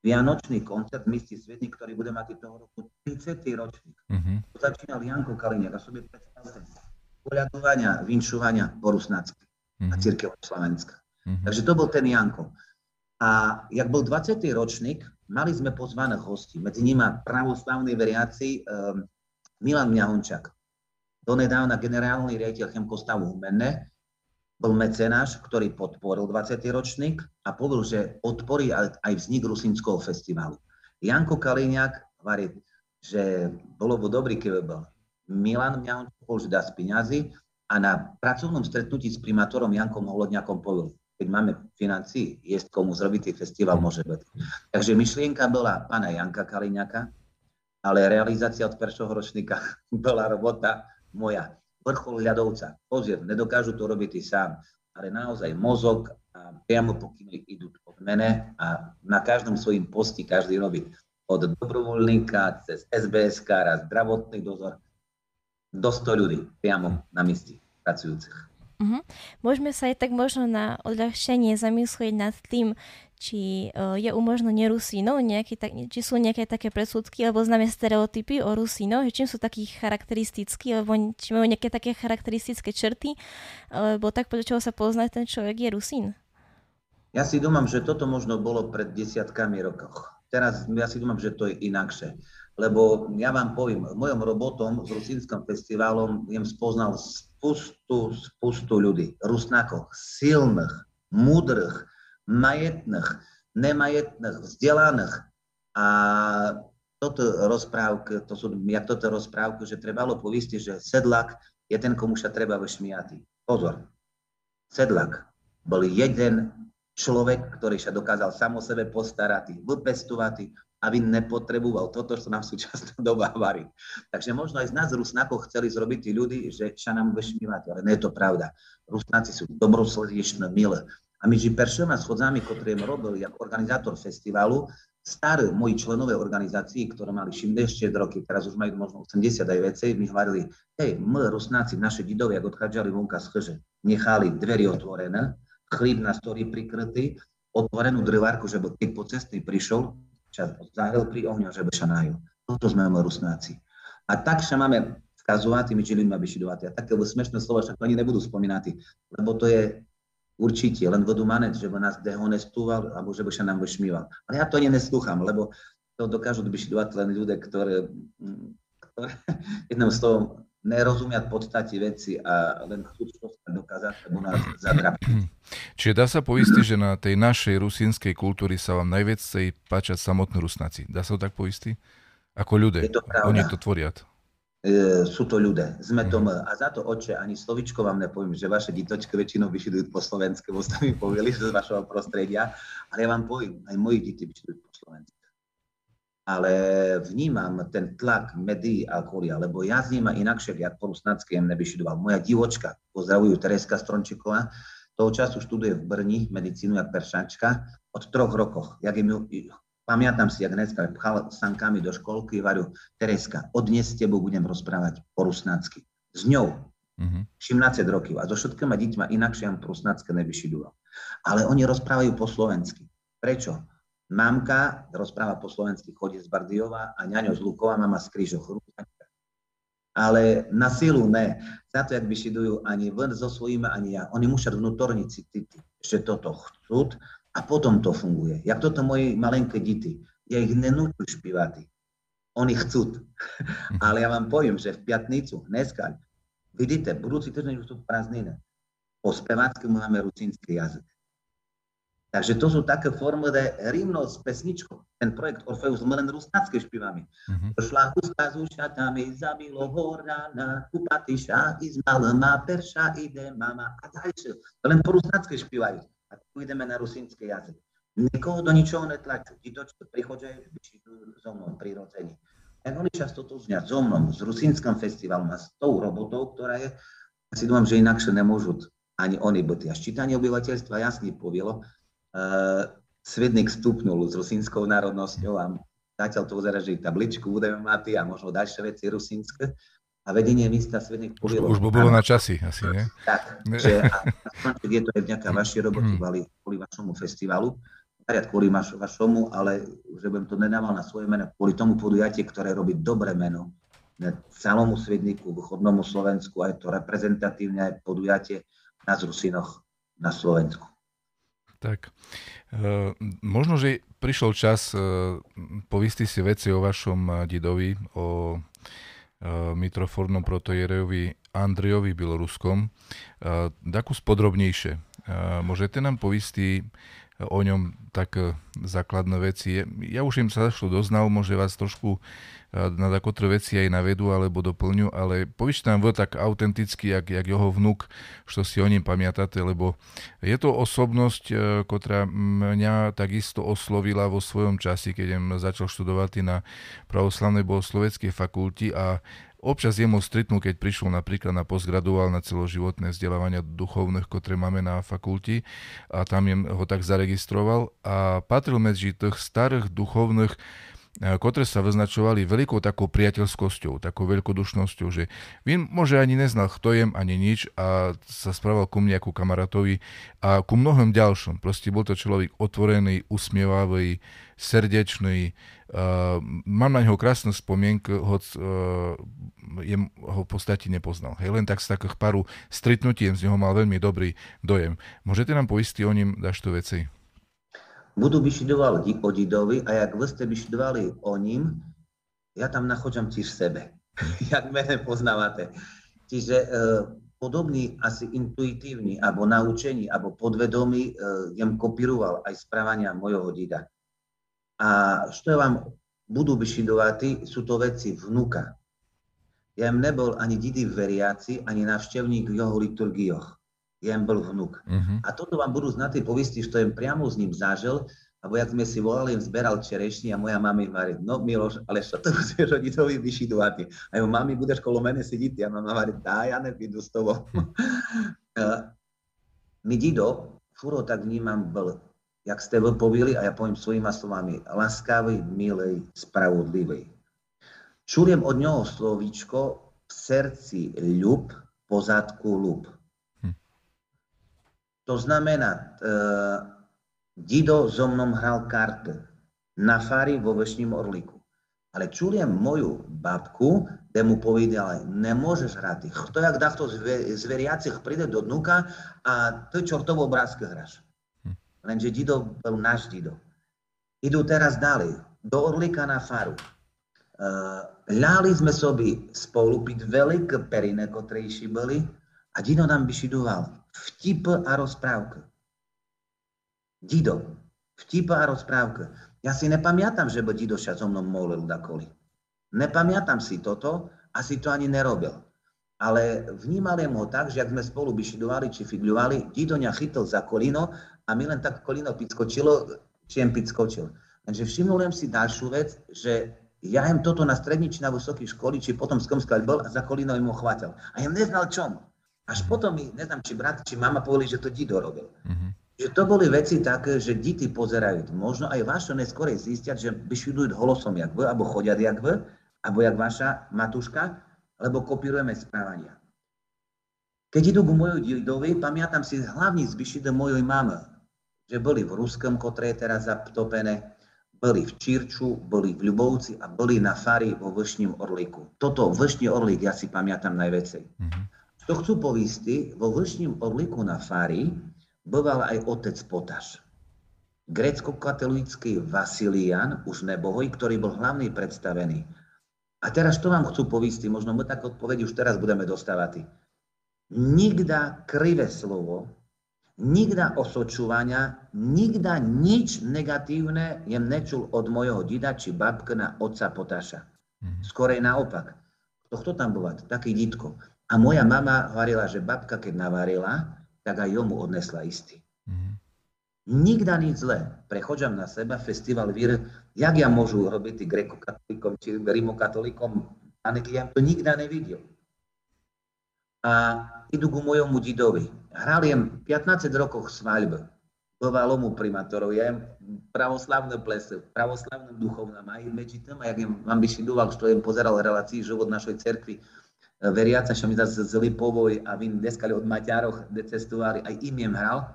Vianočný koncert Misti Svetný, ktorý bude mať toho roku 30. ročník. Uh-huh. Začínal Janko Kaliňák a sobie predstavte poľadovania, vinšovania po rusnácky uh-huh. a mhm. církev Slovenska. Uh-huh. Takže to bol ten Janko. A jak bol 20. ročník, mali sme pozvaných hostí, medzi nimi pravoslavní veriaci um, Milan Mňahončak, donedávna generálny riaditeľ Chemkostavu Humenne, bol mecenáš, ktorý podporil 20. ročník a povedal, že podporí aj vznik Rusinského festivalu. Janko Kaliňák hovorí, že bolo by dobrý, keby bol Milan Mňahončak, že dá z peňazí a na pracovnom stretnutí s primátorom Jankom Holodňakom povedal, keď máme financí, jesť komu zrobiť festival, môže byť. Takže myšlienka bola pána Janka Kaliňaka, ale realizácia od prvého ročníka bola robota moja. Vrchol ľadovca. Pozrieš, nedokážu to robiť ty sám, ale naozaj mozog a priamo pokyny idú od mene a na každom svojím posti každý robí od dobrovoľníka cez SBS, zdravotný dozor, do 100 ľudí priamo na mieste pracujúcich. Uh-huh. Môžeme sa aj tak možno na odľahčenie zamyslieť nad tým, či uh, je u možno nejaké, tak, či sú nejaké také predsudky alebo známe stereotypy o Rusínoch, čím sú takí charakteristickí, alebo či majú nejaké také charakteristické črty, alebo tak podľa čoho sa pozná ten človek je Rusín. Ja si domám, že toto možno bolo pred desiatkami rokov. Teraz ja si domám, že to je inakšie. Lebo ja vám poviem, mojom robotom s Rusínskym festivalom jem spoznal spustu, spustu ľudí, Rusnákov, silných, múdrych, majetných, nemajetných, vzdelaných. A toto rozprávka, to sú jak toto rozprávku, že trebalo povistiť, že sedlak je ten, komu sa treba vyšmiatý. Pozor, sedlak bol jeden človek, ktorý sa dokázal samo sebe postarať, vypestovať, aby nepotreboval toto, čo nám v súčasná doba varí. Takže možno aj z nás Rusnákov chceli zrobiť tí ľudí, že sa nám vyšmívať, ale nie je to pravda. Rusnáci sú dobrosrdečné, milé. A među prvšíma schodzami, ktoré robil ako organizátor festivalu, starí moji členové organizácií, ktoré mali 60 roky, teraz už majú možno 80 aj veci, mi hovorili, hej, my Rusnáci, naše didovia, ak odchádzali vonka z chrže, nechali dvery otvorené, chlíb na story prikrytý, otvorenú drvárku, že keď po cesty prišiel, čas zahrel pri ohňu, že by sa najil. Toto sme my Rusnáci. A tak sa máme skazovať tými ľuďmi vyšidovať. A také smešné slova však oni nebudú spomínať, lebo to je Určite, len budú maneť, že by nás dehonestoval, alebo že by sa nám vyšmíval. Ale ja to ani neslúcham, lebo to dokážu vyšľovať len ľudia, ktoré, ktoré jednou slovom nerozumia podstate veci a len chcú čo dokázať, lebo nás zadrapiť. Čiže dá sa poistiť, že na tej našej rusínskej kultúry sa vám najviac páčať samotní rusnáci. Dá sa to tak poistiť? Ako ľudia. Oni to tvoria. E, sú to ľudia. Sme to my. A za to, oče, ani slovičko vám nepoviem, že vaše ditočky väčšinou vyšidujú po slovensku, bo ste mi povedali, že z vašeho prostredia, ale ja vám poviem, aj moji deti vyšidujú po slovensku. Ale vnímam ten tlak médií a okolia, lebo ja z nima inakšie, jak po rusnácky nevyšidoval. Moja divočka, pozdravujú Tereska Strončíková, toho času študuje v Brni medicínu jak peršačka od troch rokoch. Jak je Pamätám si, jak dneska pchal sankami do školky, varu, Tereska, od dnes s tebou budem rozprávať po rusnácky. S ňou. Mm-hmm. 17 rokov. A so všetkými deťmi inakšie po rusnácky nevyšidujú. Ale oni rozprávajú po slovensky. Prečo? Mamka rozpráva po slovensky, chodí z Bardiova a ňaňo z Lukova, mama z Krížov. Ale na silu ne. Za to, jak vyšidujú ani ven so svojimi, ani ja. Oni musia vnútorne cítiť, že toto chcú a potom to funguje. Jak toto moji malenké deti. Ja ich nenúču špívať. Oni chcú. Ale ja vám poviem, že v piatnicu, dneska, vidíte, budúci týždeň už sú prázdniny. Po speváckému máme rusínsky jazyk. Takže to sú také formy, kde rímno s pesničkou. Ten projekt Orfeus sme len rusnácké špívami. Mm-hmm. Huska s ušatami, zabilo horana, kupatiša, izmal má perša, ide mama a ďalšie. Len po rusnácké špívajú a tu ideme na rusínske jazyk. Nikoho do ničoho netlačú. Ti to, čo prichodia, vyčítujú so mnou prirodzení. Tak oni často to zňať so mnou, s rusínskym festivalom a s tou robotou, ktorá je, si dúfam, že inakšie nemôžu ani oni byť. A ščítanie obyvateľstva jasne povielo, uh, Svednik stupnul s rusínskou národnosťou a zatiaľ to vyzerá, že tabličku budeme mať a možno ďalšie veci rusínske a vedenie miesta Svedných povielo. Už, už bolo na časy asi, nie? Tak, že a, je to aj vďaka vašej roboty, kvôli, kvôli vašomu festivalu, poriad kvôli vaš, vašomu, ale že budem to nedával na svoje meno, kvôli tomu podujatie, ktoré robí dobré meno na celomu Svedníku, východnomu Slovensku, aj to reprezentatívne aj podujatie na Zrusinoch na Slovensku. Tak, e, možno, že prišiel čas e, povistiť si veci o vašom didovi, o Eh, mitrofornom protojerejovi Andrejovi Bieloruskom. Eh, takú spodrobnejšie. Eh, môžete nám povistiť o ňom tak základné veci. Ja už im sa zašlo doznal, môže vás trošku na takotre veci aj navedú alebo doplňu, ale povište nám tak autenticky, jak, jak jeho vnúk, čo si o ním pamiatate, lebo je to osobnosť, e, ktorá mňa takisto oslovila vo svojom časi, keď som začal študovať na pravoslavnej bohosloveckej fakulti a občas jemu stretnú, keď prišiel napríklad na postgraduál na celoživotné vzdelávania duchovných, ktoré máme na fakulti a tam jem ho tak zaregistroval. A patril medzi tých starých duchovných ktoré sa vyznačovali veľkou takou priateľskosťou, takou veľkodušnosťou, že vím, môže ani neznal, kto jem, ani nič a sa správal ku mne ako kamarátovi a ku mnohým ďalším. Proste bol to človek otvorený, usmievavý, srdečný. Uh, mám na neho krásnu spomienku, hoď uh, jem ho v podstate nepoznal. Hej, len tak z takých paru stretnutím z neho mal veľmi dobrý dojem. Môžete nám poistiť o ním dašto veci? Budu vyšidoval o Didovi a jak vy ste vyšidovali o ním, ja tam nachodzam tiež sebe, jak mene poznávate. Čiže e, podobný, asi intuitívny, alebo naučení, alebo podvedomý, e, jem kopíroval aj správania mojho dida. A ja vám budú vyšidovať, sú to veci vnuka. Ja jem nebol ani didy veriaci, ani návštevník v jeho liturgioch jem bol vnuk. Uh-huh. A toto vám budú znať tie povisti, što jem priamo s ním zažil, alebo jak sme si volali, zberal čerešní a moja mami hovorí, no Miloš, ale čo to musíš rodičovi vyšidovať? A jeho mami, budeš kolo mene sedieť? A mama hovorí, dá, ja nepídu s tobou. Uh, my Dido, furo tak vnímam, bol, jak ste vy povili, a ja poviem svojima slovami, laskavý, milej, spravodlivý. Čujem od ňoho slovíčko v srdci ľub, pozadku ľub. To znamená, e, Dido so mnou hral karty na fari vo Vešním Orlíku. Ale čujem moju babku, kde mu povedala, nemôžeš hrať. Kto jak takto z veriacich príde do dnuka a ty čortovo obrázky hráš. Hm. Lenže Dido bol náš Dido. Idú teraz ďalej, do Orlíka na faru. Uh, ľali sme sobi spolu piť veľké perine, ktorejší boli, a Dido nám vyšidoval vtip a rozprávka. Dido, vtip a rozprávka. Ja si nepamiatam, že by Dido sa so mnou molil dakoli. Nepamiatam si toto, asi to ani nerobil. Ale vnímali ho tak, že ak sme spolu bišidovali či figľovali, Dido ňa chytil za kolino a mi len tak kolino pickočilo, či jem pickočil. Takže všimnujem si ďalšiu vec, že ja jem toto na strední či na vysokej školi, či potom skomskať bol a za kolino im ho chvátil. A jem neznal čom. Až potom mi, neznám, či brat, či mama povedali, že to Dido robil. Uh-huh. Že to boli veci také, že deti pozerajú. Možno aj vaše neskorej zistia, že vyšvidujú holosom jak vy, alebo chodia jak vy, alebo jak vaša matuška, lebo kopírujeme správania. Keď idú k mojoj didovi, pamätám si hlavne z vyšide mojej mamy, že boli v Ruskom, je teraz zaptopené, boli v Čirču, boli v Ľubovci a boli na fari vo Vršním Orlíku. Toto Vršný Orlík ja si pamätám najväcej. Uh-huh. To chcú povisti, vo vršním orliku na Fári býval aj otec Potaš. Grecko-katolícky Vasilian, už nebohoj, ktorý bol hlavný predstavený. A teraz to vám chcú povisti, možno my tak odpovedi už teraz budeme dostávať. Nikda krivé slovo, nikda osočúvania, nikda nič negatívne jem nečul od mojho dida či babka na otca Potaša. Mhm. Skorej naopak. To kto tam bol? Taký dítko. A moja mama varila, že babka keď navarila, tak aj jomu odnesla istý. Mm-hmm. Nikda nič zlé. Prechodžam na seba, festival vír, jak ja môžu robiť grekokatolíkom či rimokatolíkom, ja to nikda nevidel. A idú ku mojomu didovi. Hraliem 15 rokov svaľbe. Bovalomu primátorov, ja jem pravoslavné plese, pravoslavným duchovnám aj medzi tým, a jak vám by šidoval, što jem pozeral relácii život našej cerkvi, veriaca, čo mi zase z Lipovoj a vy dneskali od Maťároch, kde cestovali, aj im jem hral.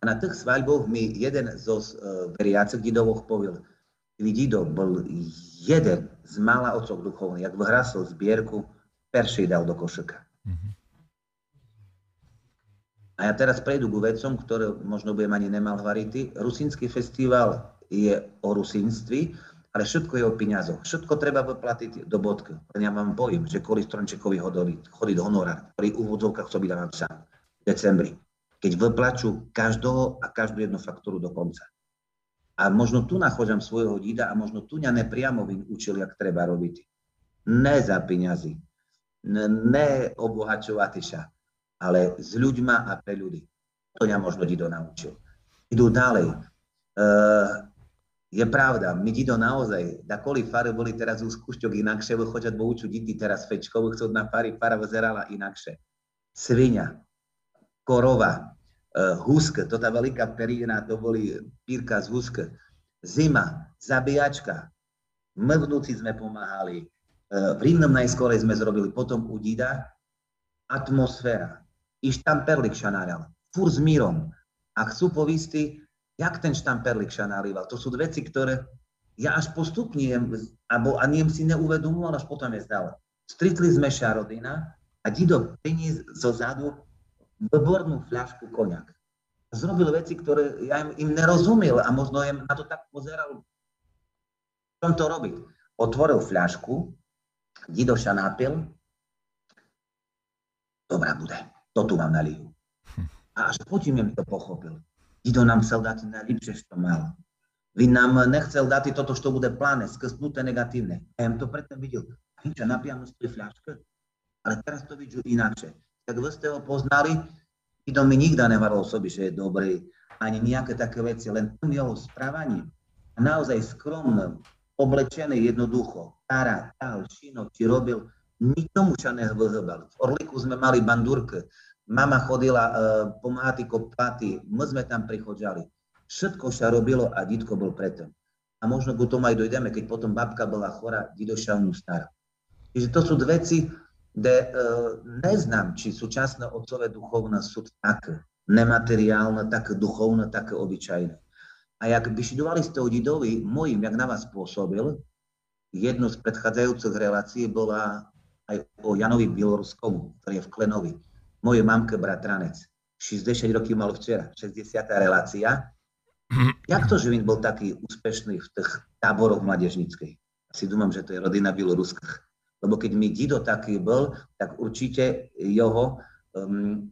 A na tých svaľboch mi jeden zo uh, veriacich didovoch povil, Dido bol jeden z mála otcov duchovných, jak vyhrasil zbierku, peršej dal do košeka. Mm-hmm. A ja teraz prejdú ku vecom, ktoré možno budem ani nemal hvarity. Rusínsky festival je o rusínství, ale všetko je o peniazoch. Všetko treba vyplatiť do bodky. Len ja vám poviem, že kvôli Strončekovi chodí do honorár, ktorý v úvodzovkách by vám sám v decembri. Keď vyplačú každého a každú jednu faktúru do konca. A možno tu nachodám svojho dída a možno tu ňa nepriamo učil, jak treba robiť. Ne za peniazy, ne obohačovať sa, ale s ľuďma a pre ľudí. To ňa možno Dido naučil. Idú ďalej. Uh, je pravda, my Dido naozaj, da koli fary boli teraz už kušťok inakšie, bo choďať bo uču diti teraz fečkovu, chcú na fary, fara vyzerala inakšie. Svinia, korova, uh, husk, to tá veľká perína, to boli pírka z husk. Zima, zabíjačka, my vnúci sme pomáhali, uh, v Rímnom najskorej sme zrobili, potom u Dida, atmosféra, i štamperlik šanáral, fur s mírom. A chcú povisti, jak ten štamperlik šanárival. To sú veci, ktoré ja až postupnem, alebo ani si neuvedomoval, až potom je zdal. Stritli sme šarodina a Dido prinies zo zadu výbornú fľašku koniak. Zrobil veci, ktoré ja im, im nerozumel a možno im na to tak pozeral, čom to robiť. Otvoril fľašku, Didoša nápil, dobrá bude to tu vám nalijú. A až potom mi to pochopil. Dido nám chcel dať najlepšie, čo mal. Vy nám nechcel dať toto, čo bude pláne, skrsnuté negatívne. Ja som to predtým videl. Čo, napijam z tej fľaške? Ale teraz to vidím inakšie. Tak vy ste ho poznali, Dido mi nikdy nevarol sobi, že je dobrý, ani nejaké také veci, len tým jeho správaním. Naozaj skromným, oblečený jednoducho, tára, tal, šino, či robil, nikomu sa nevyhýbal. V Orliku sme mali bandúrke, mama chodila uh, pomáhať kopáty, my sme tam prichodžali. Všetko sa robilo a ditko bol preto. A možno k tomu aj dojdeme, keď potom babka bola chora, dido šalnú stará. Čiže to sú veci, kde uh, neznám, či súčasné otcové duchovné sú také nemateriálne, také duchovné, také obyčajné. A jak by študovali ste o Didovi, mojim, jak na vás pôsobil, jednu z predchádzajúcich relácií bola aj o Janovi Bieloruskom, ktorý je v Klenovi mojej mamke bratranec. 60 rokov mal včera, 60. relácia. Jak to, že bol taký úspešný v tých táboroch mladežnickej? Si dúmam, že to je rodina Bieloruských. Lebo keď mi Dido taký bol, tak určite jeho um,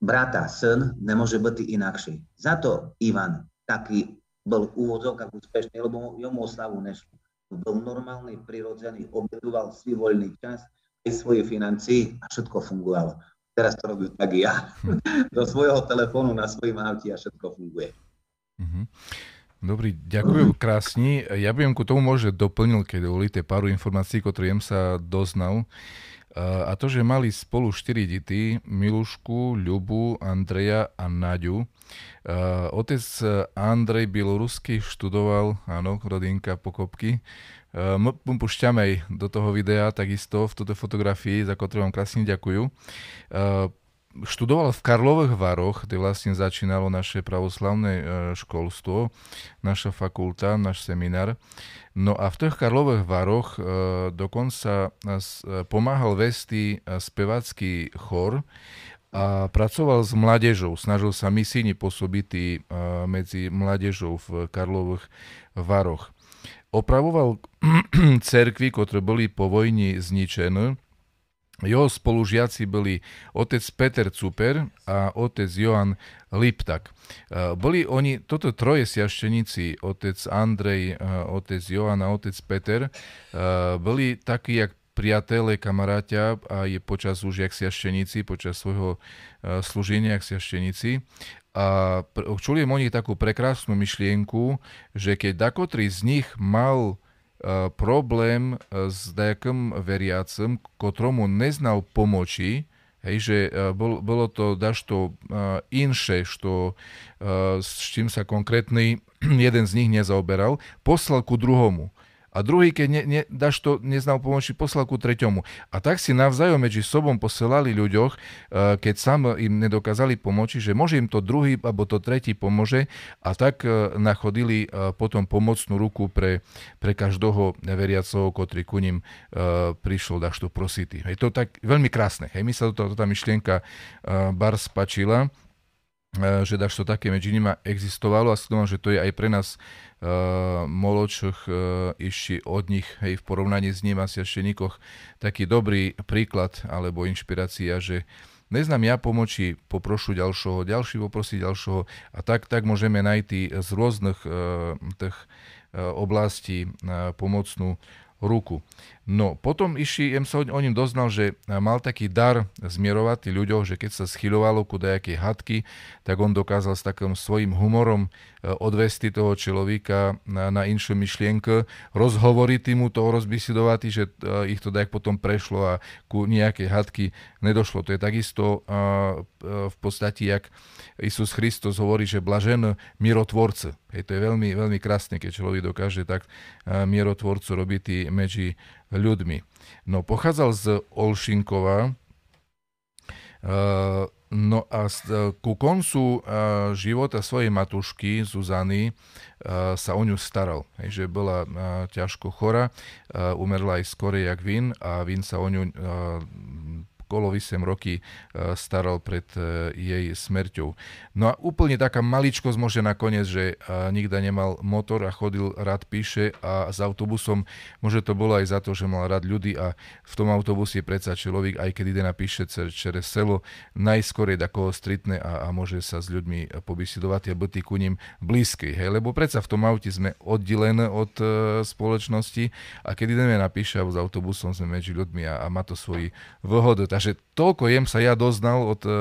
brata, syn, nemôže byť inakší. Za to Ivan taký bol v úvodzovkách úspešný, lebo jemu oslavu nešlo. Bol normálny, prirodzený, obetoval svoj voľný čas, svoje financie a všetko fungovalo. Teraz to robím tak ja. Do svojho telefónu na svojím auti a všetko funguje. Mm-hmm. Dobrý, ďakujem krásne. Ja by ku tomu môže doplnil, keď dovolíte pár informácií, ktoré jem sa doznal. A to, že mali spolu štyri deti, Milušku, Ľubu, Andreja a Naďu. Otec Andrej Bieloruský študoval, áno, rodinka Pokopky, My pušťame do toho videa takisto v túto fotografii, za ktorú vám krásne ďakujú. Študoval v Karlových Varoch, kde vlastne začínalo naše pravoslavné školstvo, naša fakulta, náš seminár. No a v tých Karlových Varoch dokonca pomáhal vesti spevacký chor, a pracoval s mládežou, snažil sa misijne pôsobiť medzi mládežou v Karlových Varoch opravoval cerkvy, ktoré boli po vojni zničené. Jeho spolužiaci boli otec Peter Cuper a otec Johan Liptak. Boli oni, toto troje siašteníci, otec Andrej, otec Johan a otec Peter, boli takí, jak priatelé, kamaráťa a je počas už jak siašteníci, počas svojho služenia jak siašteníci. A čuli oni takú prekrásnu myšlienku, že keď dakotri z nich mal uh, problém s nejakým veriacim, kotromu neznal pomoči, Hej, že uh, bol, bolo to dašto inše, što, s čím sa konkrétny jeden z nich nezaoberal, poslal ku druhomu a druhý, keď ne, ne, dáš to, neznal pomoci, poslal ku treťomu. A tak si navzájom medzi sobom posielali ľuďoch, eh, keď sám im nedokázali pomôcť, že môže im to druhý alebo to tretí pomôže a tak eh, nachodili eh, potom pomocnú ruku pre, pre každého veriacoho, ktorý ku ním prišiel daš to prosity. Je to tak veľmi krásne. Hej, mi sa to, tá myšlienka bar spačila že daš to také medzi nimi existovalo a skúmam, že to je aj pre nás moločoch uh, ešte od nich, hej, v porovnaní s ním asi ešte nikoch taký dobrý príklad alebo inšpirácia, že neznám ja pomoči, poprošu ďalšieho, ďalší poprosí ďalšieho a tak, tak môžeme najti z rôznych uh, tých uh, oblastí uh, pomocnú ruku. No, potom iši, jem sa o ňom doznal, že mal taký dar zmierovať tí ľuďoch, že keď sa schylovalo ku dajakej hadky, tak on dokázal s takým svojím humorom e, odvesti toho človeka na, na inšiu myšlienku, rozhovoriť mu to rozbisidovať, že e, ich to dajak potom prešlo a ku nejakej hadky nedošlo. To je takisto v podstate, jak Isus Kristus hovorí, že blažen mirotvorce. Hej, to je veľmi, veľmi krásne, keď človek dokáže tak mirotvorcu robiť medzi ľuďmi. No, pochádzal z Olšinkova, uh, no a ku koncu uh, života svojej matušky Zuzany sa o ňu staral. Že bola ťažko chora, umerla aj skorej jak Vin a Vin sa o ňu okolo 8 roky e, staral pred e, jej smrťou. No a úplne taká maličkosť môže nakoniec, že e, nikda nemal motor a chodil rád píše a s autobusom, môže to bolo aj za to, že mal rád ľudí a v tom autobuse predsa človek, aj keď ide na píše čere selo, najskôr je takoho stritne a, a môže sa s ľuďmi pobysidovať a byť ku ním blízky. Hej? Lebo predsa v tom aute sme oddelené od e, spoločnosti a keď ideme na píše s autobusom, sme medzi ľuďmi a, a má to svoji. Takže toľko jem sa ja doznal od uh,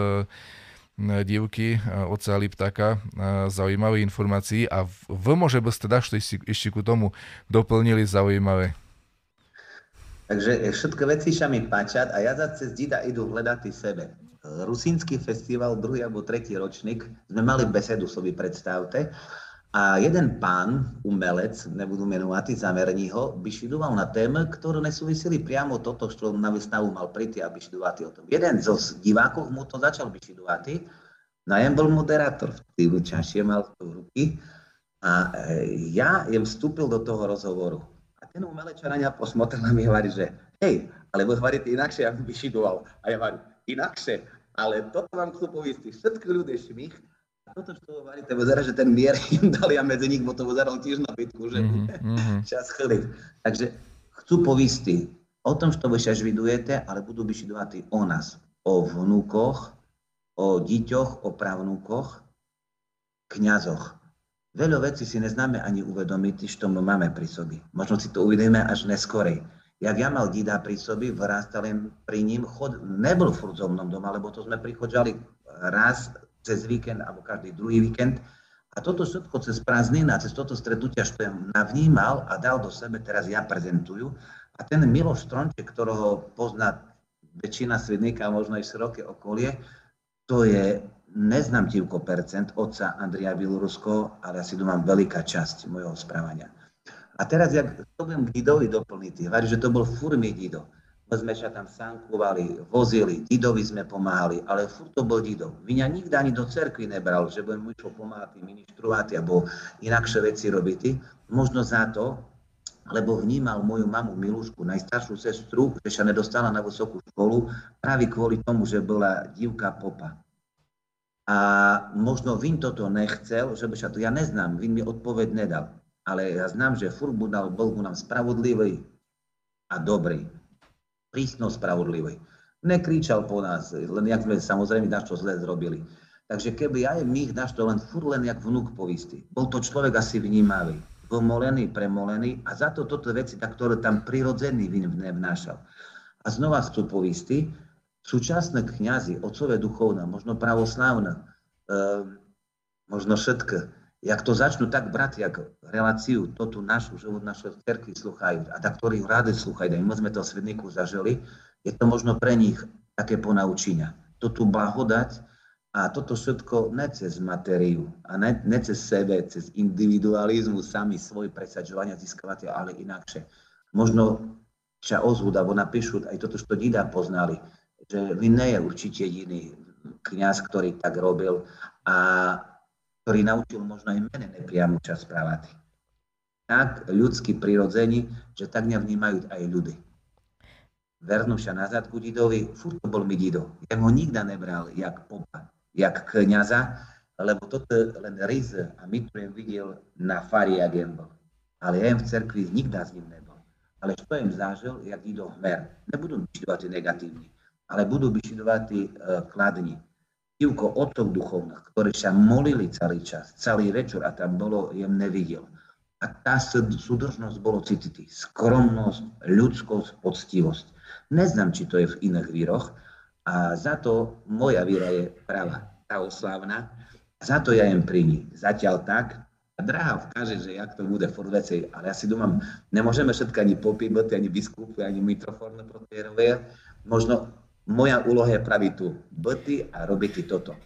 divky, uh, oca Liptaka, uh, zaujímavých informácií a v môže by ste dašto ešte ku tomu doplnili zaujímavé. Takže všetko veci sa mi páčat a ja za cez Dida idú hľadať sebe. Rusínsky festival, druhý alebo tretí ročník, sme mali besedu, sobie predstavte. A jeden pán, umelec, nebudú menovať, zamerní ho, by šidoval na témy, ktoré nesúviseli priamo toto, čo na výstavu mal príti a šidovať o tom. Jeden zo divákov mu to začal šidovať, no a bol moderátor, v čašie mal to ruky a e, ja jem vstúpil do toho rozhovoru. A ten umelečar na mňa posmotrel a mi hovorí, že hej, ale vy hovoríte inakšie, ako by šidoval. A ja hovorím, inakšie, ale toto vám chcú poviesť, všetky ľudia šmích, toto, čo hovoríte, vyzerá, že ten mier im dali a medzi nich, bo to vyzeralo tiež na bitku, že mm-hmm. čas chliť. Takže chcú povisti o tom, čo vy sa vidujete, ale budú vyšidovať o nás, o vnúkoch, o dieťoch, o pravnúkoch, kňazoch. Veľa vecí si neznáme ani uvedomiť, čo my máme pri sobi. Možno si to uvidíme až neskorej. Jak ja mal dida pri sobi, vyrástal pri ním, chod, nebol furt so mnou doma, lebo to sme prichodžali raz cez víkend alebo každý druhý víkend. A toto všetko cez prázdniny a cez toto stretnutia, čo ja navnímal a dal do sebe, teraz ja prezentujú. A ten Miloš Stronček, ktorého pozná väčšina svedníka, možno aj široké okolie, to je neznamtivko percent otca Andria Bielorusko, ale asi tu mám veľká časť mojho správania. A teraz, jak to budem Gidovi doplniť, že to bol furmi Gido sme sa tam sankovali, vozili, Didovi sme pomáhali, ale furt to bol Dido. Vyňa nikdy ani do cerkvy nebral, že budem mu pomáhať ministrovať alebo inakšie veci robiť. Možno za to, lebo vnímal moju mamu Milušku, najstaršiu sestru, že sa nedostala na vysokú školu práve kvôli tomu, že bola divka popa. A možno Vin toto nechcel, že by sa to, ja neznám, Vin mi odpoveď nedal. Ale ja znám, že furt bol, bol nám spravodlivý a dobrý prísno spravodlivý. Nekričal po nás, len jak sme samozrejme na čo zle zrobili. Takže keby aj my náš to len fur len jak vnúk povistý. Bol to človek asi vnímavý, vomolený, premolený a za to toto veci, tak, ktoré tam prirodzený vnášal. A znova chcú povistý, súčasné kňazi, otcové duchovné, možno pravoslávne, e, možno všetko, jak to začnú tak brať, jak reláciu, to tu našu, život naše cerky sluchajú a tak, ktorí rádi sluchajú, aj my sme to svedníku zažili, je to možno pre nich také ponaučenia. To tu blahodať a toto všetko ne cez materiu a ne, ne cez sebe, cez individualizmus, sami svoj presadzovania získavate, ale inakšie. Možno sa ozvúť, alebo napíšu aj toto, čo Dida poznali, že vy nie je určite jediný kňaz, ktorý tak robil a ktorý naučil možno aj mene nepriamu čas správať. Tak ľudský prirodzení, že tak mňa vnímajú aj ľudí. Vernú sa nazad ku Didovi, furt to bol mi Dido. Ja ho nikda nebral jak popa, jak kniaza, lebo toto len riz a tu videl na fari, jak bol. Ale ja v cerkvi nikda s ním nebol. Ale čo im zažil, jak Dido hmer. Nebudú byšidovať negatívne, ale budú byšidovať uh, kladní Ivko otcov duchovných, ktorí sa molili celý čas, celý večer a tam bolo, jem nevidel. A tá súdržnosť bolo citity. Skromnosť, ľudskosť, poctivosť. Neznám, či to je v iných víroch. A za to moja víra je práva, tá oslávna. Za to ja jem príjmi. Zatiaľ tak. A drahá vkáže, že jak to bude furt veci. Ale ja si domám, nemôžeme všetko ani popíbať, ani biskupy, ani mitroforné protierové. Možno moja úloha je praviť tu boty a robiť toto.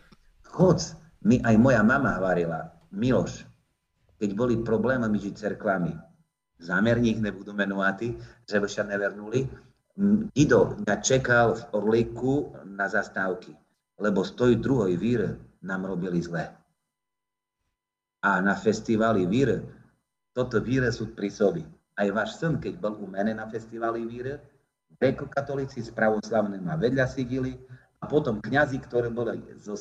Chod, mi aj moja mama varila, Miloš, keď boli problémy medzi cerkvami, zámerník nebudú menovať, že sa nevernuli, Ido mňa čekal v Orlíku na zastávky, lebo z tej druhej vír nám robili zle. A na festivali vír, toto víre sú pri sobi. Aj váš syn, keď bol u mene na festivali vír, grekokatolíci s pravoslavným a vedľa sidili a potom kňazi, ktorí boli so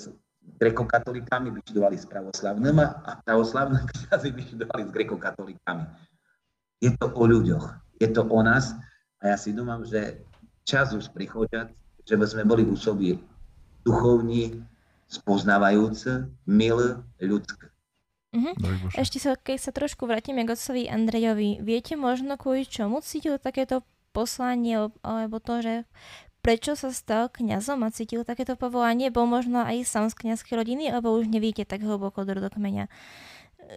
grekokatolíkami, vyčidovali s pravoslavným a pravoslavné kňazi vyčidovali s grekokatolíkami. Je to o ľuďoch, je to o nás a ja si domám, že čas už prichádza, že by sme boli u sobi duchovní, spoznávajúce, milé, ľudské. Uh-huh. Ešte sa, keď sa trošku vrátime k otcovi Andrejovi, viete možno kvôli čomu cítil takéto poslanie, alebo to, že prečo sa stal kňazom a cítil takéto povolanie, bol možno aj sám z kňazskej rodiny, alebo už nevíte tak hlboko do rodokmeňa?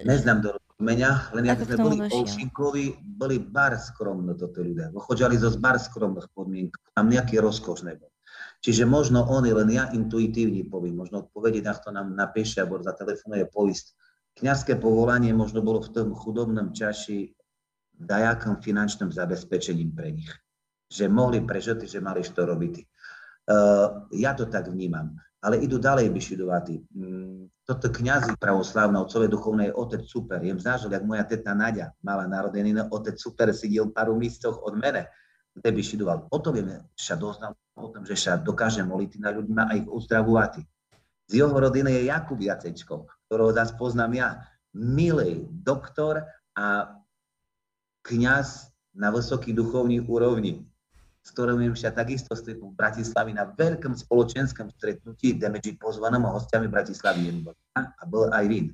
Neznám do meňa, len jak sme boli Olšinkovi, boli bar skromno toto ľudia. Pochodžali zo bar skromných podmienk, tam nejaký rozkoš nebol. Čiže možno oni, len ja intuitívne poviem, možno odpovedieť na to nám napíše, alebo zatelefonuje poist. Kňazské povolanie možno bolo v tom chudobnom čaši dajakým finančným zabezpečením pre nich. Že mohli prežiť, že mali čo robiť. Uh, ja to tak vnímam ale idú ďalej vyšidovať. Mm, toto kniazy pravoslávne, otcové duchovné je otec super. Jem zažil, jak moja teta Nadia mala narodeniny, otec super sedel pár místoch od mene, kde. O to vieme, že doznal o tom, že sa dokáže moliť na ľuďmi a ich uzdravovať. Z jeho rodiny je Jakub Jacečko, ktorého zase poznám ja. Milý doktor a kňaz na vysoký duchovní úrovni s ktorými sa takisto stretnú v Bratislavi na veľkom spoločenskom stretnutí, kde medzi pozvanými hostiami Bratislavy je a bol aj Rín.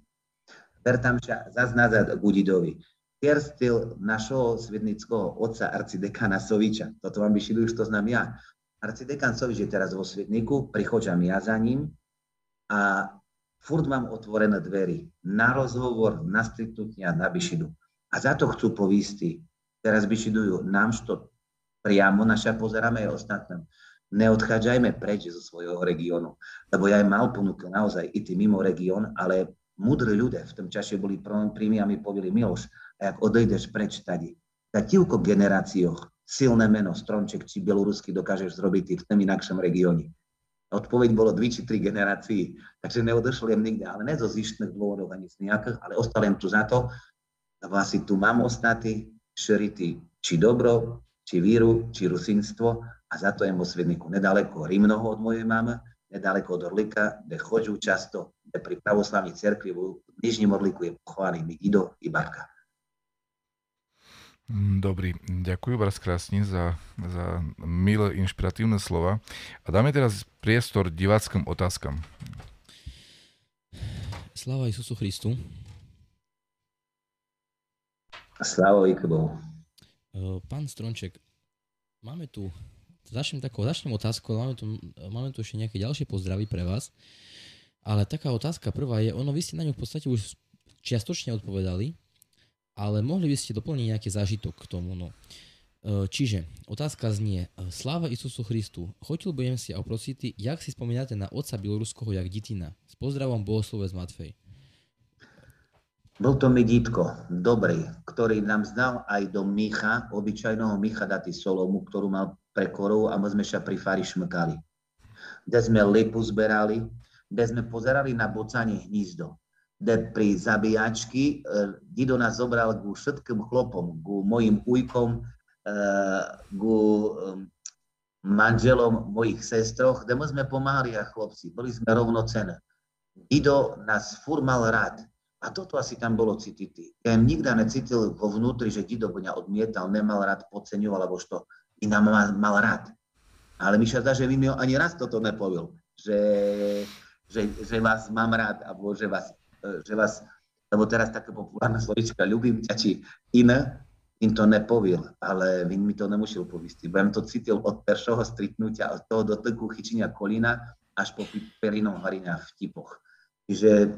Ver tam sa zase nazad Gudidovi. Kerstil našeho svednického otca arcidekana Soviča. Toto vám vyšilu už to znam ja. Arcidekan Sovič je teraz vo Svedniku, prichodzam ja za ním a furt mám otvorené dvery na rozhovor, na stretnutia, na Bišidu. A za to chcú povísti. Teraz Bišidujú nám, što priamo na sa pozeráme aj ostatným. Neodchádzajme preč zo svojho regiónu, lebo ja aj mal ponúkol naozaj i ty mimo región, ale múdri ľudia v tom čase boli prími a mi povedali, Miloš, a jak odejdeš preč tady, za tílko generácioch silné meno, Stronček či Bielorusky dokážeš zrobiť v tom inakšom regióne. Odpoveď bolo dvi či tri generácií, takže neodešliem nikde, ale ne zo zištných dôvodov ani z nejakých, ale ostalem tu za to, asi tu mám ostaty, šerity či dobro, či víru, či rusinstvo a za to je vo Svedniku nedaleko Rimnoho od mojej mamy, nedaleko od Orlika, kde chodžu často, kde pri pravoslavnej cerkvi v Nižním Orliku je pochovaný Ido i Babka. Mm, dobrý, ďakujem vás krásne za, za milé, inšpiratívne slova. A dáme teraz priestor diváckým otázkam. Sláva Isusu Christu. Sláva Bohu. Eh, pán Stronček, máme tu, začnem takou, začnem otázkou, máme tu, máme tu ešte nejaké ďalšie pozdravy pre vás, ale taká otázka prvá je, ono vy ste na ňu v podstate už čiastočne odpovedali, ale mohli by ste doplniť nejaký zážitok k tomu. No. Čiže otázka znie, sláva Isusu Christu, chotil budem si a oprosiť, jak si spomínate na otca bieloruského jak Ditina. S pozdravom Bohoslovec Matfej. Bol to mi dítko, dobrý, ktorý nám znal aj do Micha, obyčajného Micha dati solomu, ktorú mal pre korov a my sme sa pri fari šmkali. Kde sme lipu zberali, kde sme pozerali na bocanie hnízdo. Kde pri zabíjačky e, Dido nás zobral ku všetkým chlopom, ku mojim ujkom, e, ku manželom mojich sestroch, kde my sme pomáhali a chlopci, boli sme rovnocené. Dido nás fur mal rád, a toto asi tam bolo citity. Ja im nikda necítil vo vnútri, že Dido mňa odmietal, nemal rád, podceňoval, alebo što. I nám mal, mal rád. Ale mi sa zdá, že mi ani raz toto nepovil, že, že, že vás mám rád, alebo že vás, že vás lebo teraz taká populárna slovička, ľubím ťa, či iné, im to nepovil, ale vin mi to nemusel povistiť. Budem to cítil od peršoho stritnutia, od toho dotyku chyčenia kolína až po perinom hvarenia v tipoch. Čiže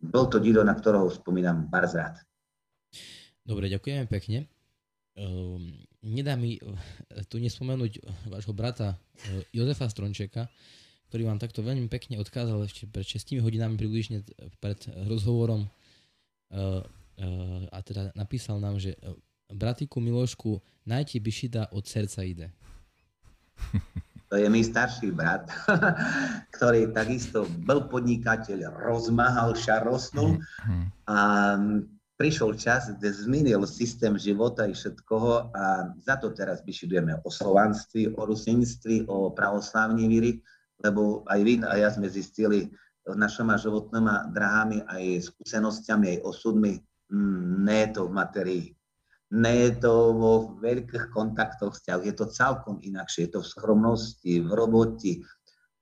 bol to Dido, na ktorého spomínam bardzo rád. Dobre, ďakujeme pekne. Uh, nedá mi tu nespomenúť vášho brata uh, Jozefa Strončeka, ktorý vám takto veľmi pekne odkázal ešte pred 6 hodinami približne pred rozhovorom uh, a teda napísal nám, že bratiku Milošku, najti Bišida od srdca ide. To je mi starší brat, ktorý takisto bol podnikateľ, rozmahal, šarosnul mhm. a prišiel čas, kde zmenil systém života i všetkoho a za to teraz vyšidujeme o slovanství, o rusinství, o pravoslávní víry, lebo aj vy a ja sme zistili našimi životnými drahami aj skúsenostiami, aj osudmi, mm, nie je to v materii nie je to vo veľkých kontaktoch vzťahu, je to celkom inakšie, je to v skromnosti, v roboti.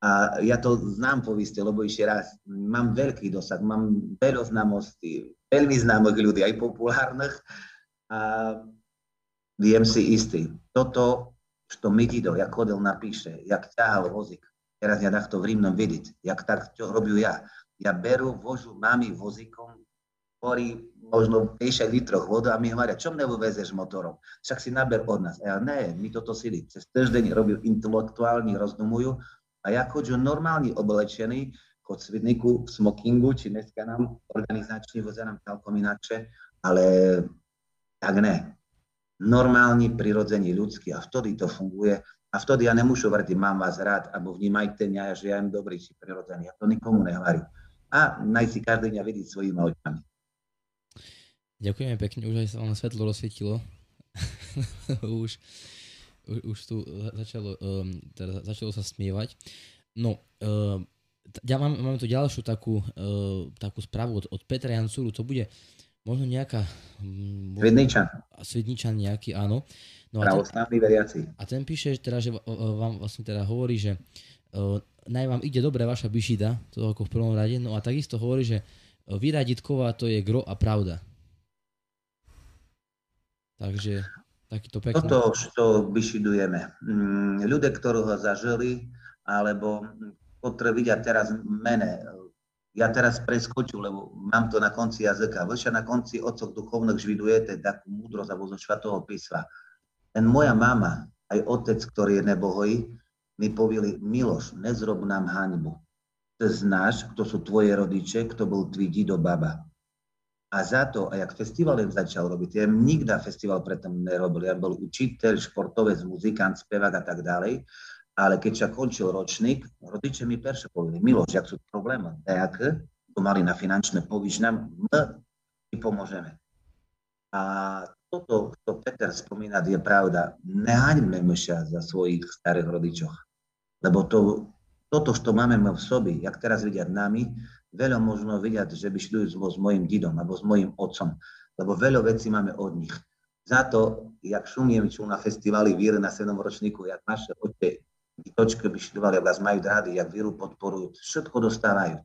A ja to znám poviste, lebo ešte raz, mám veľký dosah, mám veľa známostí, veľmi známych ľudí, aj populárnych. A viem si istý, toto, što Migido, jak chodil napíše, jak ťahal vozík, teraz ja to v Rímnom vidieť, jak tak, čo robím ja. Ja beru, vožu mami vozíkom, ktorý možno 50 litroch vodu a mi hovoria, čo mne vezeš motorom? Však si naber od nás. A ja, ne, my toto si cez týždeň robil intelektuálni, rozdumujú a ja chodžu normálny oblečený, chod svidniku, v smokingu, či dneska nám organizačný vozia nám celkom inače, ale tak ne. Normálny, prirodzený, ľudský a vtedy to funguje. A vtedy ja nemôžu hovoriť, mám vás rád, alebo vnímajte mňa, že ja im dobrý, či prirodzený. Ja to nikomu nehovorím. A naj si každý dňa vidieť svojimi očami. Ďakujeme pekne, už aj sa vám svetlo rozsvietilo. už, už, už tu začalo, um, teda začalo sa smievať. No, uh, ja mám, máme tu ďalšiu takú, uh, takú správu od, od Petra Jancúru, to bude možno nejaká... Um, Svedničan. Svedničan nejaký, áno. No a ten, veriaci. A ten píše, teda, že vám vlastne teda hovorí, že uh, naj vám ide dobre vaša bišida, to ako v prvom rade, no a takisto hovorí, že vyraditková to je gro a pravda. Takže takýto pekný. Toto, čo vyšidujeme. Mm, ľudia, ktorí ho zažili, alebo ktoré vidia teraz mene, ja teraz preskoču, lebo mám to na konci jazyka. Vyša na konci otcov duchovných žvidujete takú múdrosť alebo zo švatého písma. Ten moja mama, aj otec, ktorý je nebohoj, mi povili, Miloš, nezrob nám hanbu. To znáš, kto sú tvoje rodiče, kto bol tvý dido baba. A za to, a jak festival začal robiť, ja nikdy festival predtým nerobil, ja bol učiteľ, športovec, muzikant, spevák a tak ďalej, ale keď sa končil ročník, rodiče mi perše povedali, Miloš, jak sú problémy, nejaké, to mali na finančné povyšné, my pomôžeme. A toto, čo Peter spomína, je pravda. Nehaňme myša za svojich starých rodičoch. Lebo to, toto, čo máme v sobi, jak teraz vidia nami, veľa možno vidieť, že by šli s mojim didom alebo s mojim otcom, lebo veľa vecí máme od nich. Za to, jak šumiem čo na festivali víry na 7 ročníku, jak naše oče točky by študovali, jak vás majú rádi, jak víru podporujú, všetko dostávajú.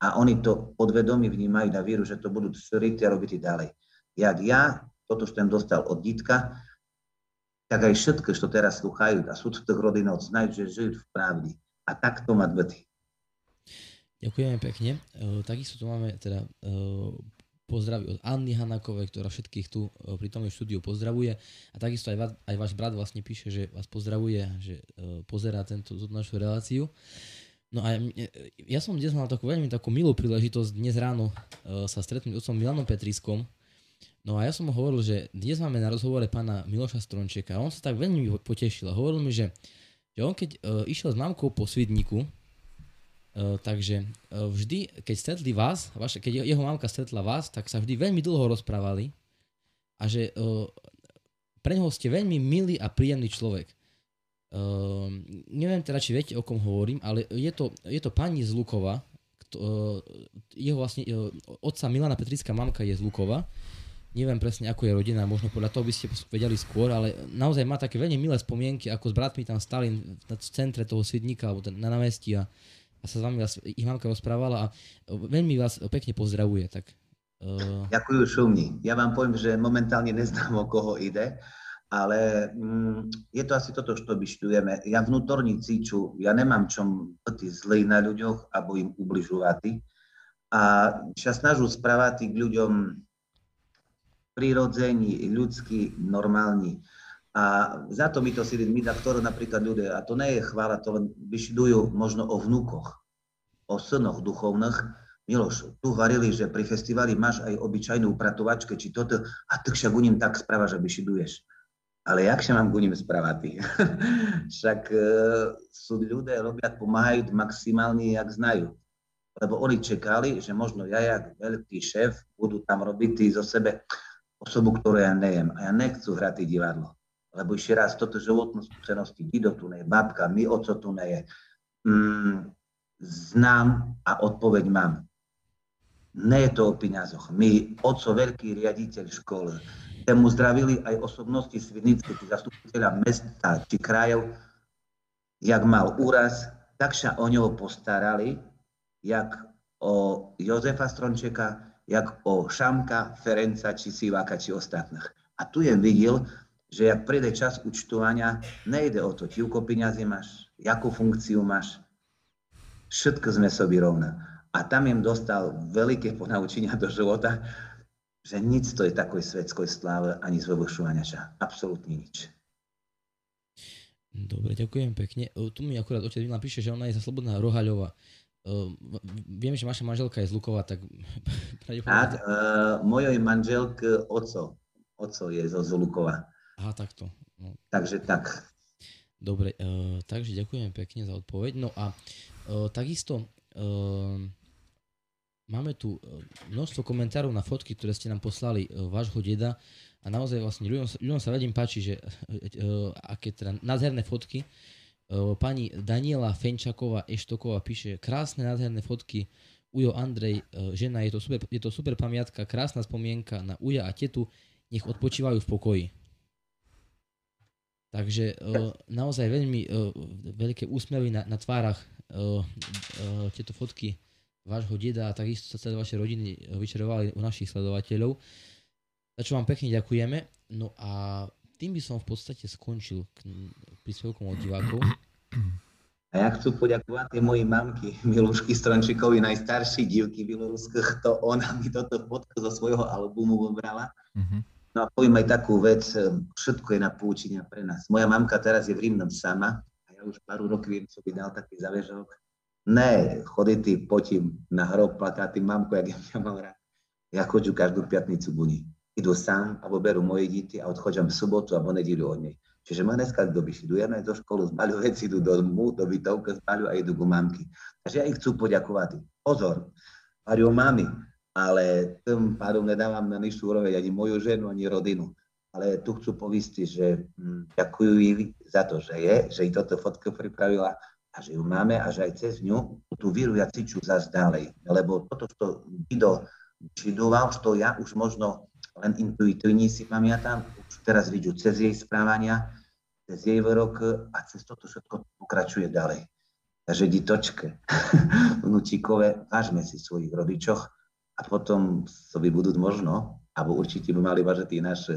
A oni to podvedomí vnímajú na víru, že to budú srieť a robiť ďalej. Jak ja toto ten dostal od dítka, tak aj všetko, čo teraz sluchajú a sú v tých rodinách, znajú, že žijú v pravdi. A tak to má dvety. Ďakujeme pekne. Uh, takisto tu máme teda uh, pozdravy od Anny Hanakovej, ktorá všetkých tu uh, pri tom štúdiu pozdravuje. A takisto aj, va, aj váš brat vlastne píše, že vás pozdravuje, že uh, pozerá tento, túto našu reláciu. No a ja som dnes mal takú veľmi takú milú príležitosť dnes ráno uh, sa stretnúť s otcom Milanom Petriskom. No a ja som mu hovoril, že dnes máme na rozhovore pána Miloša Strončeka a on sa tak veľmi potešil a hovoril mi, že, že on keď uh, išiel s mamkou po Svidniku, Uh, takže uh, vždy, keď stretli vás, vaše, keď jeho mamka stretla vás, tak sa vždy veľmi dlho rozprávali a že uh, pre neho ste veľmi milý a príjemný človek. Uh, neviem teda, či viete, o kom hovorím, ale je to, je to pani z Lukova, uh, jeho vlastne, uh, otca Milana Petrická mamka je z Lukova, neviem presne, ako je rodina, možno podľa toho by ste vedeli skôr, ale naozaj má také veľmi milé spomienky, ako s bratmi tam stali na centre toho Svidníka alebo na námestí a a sa s vami vás, ich mamka rozprávala a veľmi vás pekne pozdravuje. Tak Uh... Ďakujem šumni. Ja vám poviem, že momentálne neznám, o koho ide, ale mm, je to asi toto, čo vyštujeme. Ja vnútorní cíču, ja nemám čom byť zlej na ľuďoch, alebo im ubližovať. A sa snažu správať k ľuďom prirodzení, ľudskí, normálni. A za to mi to si my, ktoré napríklad ľudia, a to nie je chvála, to len vyštudujú možno o vnúkoch, o synoch duchovných, Miloš, tu varili, že pri festivali máš aj obyčajnú upratovačke, či toto, a ty však u ním tak správaš, aby šiduješ. Ale jak sa mám ku ním správať? však e, sú ľudia, robia, pomáhajú maximálne, jak znajú. Lebo oni čekali, že možno ja, jak veľký šéf, budú tam robiť zo sebe osobu, ktorú ja nejem. A ja nechcú hrať divadlo. Lebo ešte raz, toto životnú skúsenosti, Dido tu je, babka, my oco tu je. Mm, znám a odpoveď mám. Nie je to o peniazoch. My, oco, veľký riaditeľ školy, mu zdravili aj osobnosti Svidnické, zastupiteľa mesta, či krajov, jak mal úraz, tak sa o ňoho postarali, jak o Jozefa Strončeka, jak o Šamka, Ferenca, či Siváka, či ostatných. A tu je videl, že jak príde čas účtovania, nejde o to, koľko peniazy máš, jakú funkciu máš, všetko sme sobi rovná. A tam im dostal veľké ponaučenia do života, že nic to je takoj svetskoj sláve ani zvyšovania sa. Absolútne nič. Dobre, ďakujem pekne. Tu mi akurát otec Milan píše, že ona je za Slobodná Rohaľova. Uh, viem, že vaša manželka je z Lukova, tak... Tak, uh, mojej manželk oco. Oco je zo Zulukova. Aha, takto. No. Takže tak. Dobre, uh, takže ďakujem pekne za odpoveď. No a uh, takisto uh, máme tu e, množstvo komentárov na fotky, ktoré ste nám poslali e, vášho deda a naozaj vlastne ľuďom, ľuďom sa vedím páči, že uh, aké teda nádherné fotky. Uh, pani Daniela Fenčaková Eštoková píše krásne nádherné fotky Ujo Andrej, uh, žena, je to, super, je to super pamiatka, krásna spomienka na Uja a tetu, nech odpočívajú v pokoji. Takže uh, naozaj veľmi uh, veľké úsmevy na, na tvárach uh, uh, tieto fotky vášho deda a takisto sa celé vaše rodiny vyčerovali u našich sledovateľov. Za čo vám pekne ďakujeme. No a tým by som v podstate skončil k príspevkom od divákov. A ja chcú poďakovať tie mojej mamky, Milušky Strončíkovi, najstarší divky Bieloruských, to ona mi toto fotku zo svojho albumu vybrala. Uh-huh. No a poviem aj takú vec, všetko je na poučenia pre nás. Moja mamka teraz je v Rímnom sama a ja už pár rokov viem, čo by dal taký záväžok ne choditi potím na hrob plakáty mamku, jak ja mám rád. Ja chodžu každú piatnicu buni. Idu sám, alebo berú moje deti a odchodžam v sobotu alebo nedílu od nej. Čiže ma dneska do idú ja do školu, zbaľu veci, idú do mu, do bytovka, zbaľu a idú ku mamky. Takže ja ich chcú poďakovať. Pozor, Mario mami, ale tým pádom nedávam na nižšiu úroveň ani moju ženu, ani rodinu. Ale tu chcú povistiť, že hm, ďakujú jej za to, že je, že i toto fotku pripravila a že ju máme a že aj cez ňu tú víru ja cíču zase ďalej. Lebo toto, čo Dido čidoval, to ja už možno len intuitívne si pamätám, už teraz vidím cez jej správania, cez jej výrok a cez toto všetko pokračuje ďalej. Takže ditočke, vnúčikové, vážme si svojich rodičoch a potom by budú možno, alebo určite by mali vážiť i naše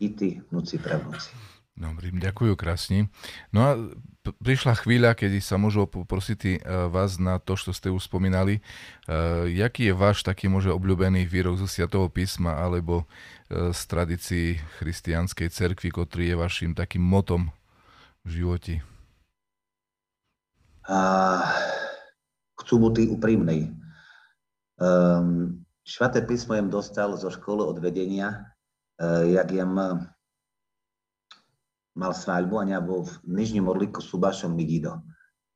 dity, vnúci, pravnúci. Dobrý, ďakujú krásne. No a prišla chvíľa, kedy sa môžu poprosiť uh, vás na to, čo ste už spomínali. Uh, jaký je váš taký môže obľúbený výrok zo Sviatého písma alebo uh, z tradícií christianskej cerkvy, ktorý je vašim takým motom v živote? Uh, chcú byť úprimnej. Um, Švaté písmo jem dostal zo školy od vedenia, uh, jak jem mal svaľbu a ja bol v Nižním Orlíku s Subášom Migido.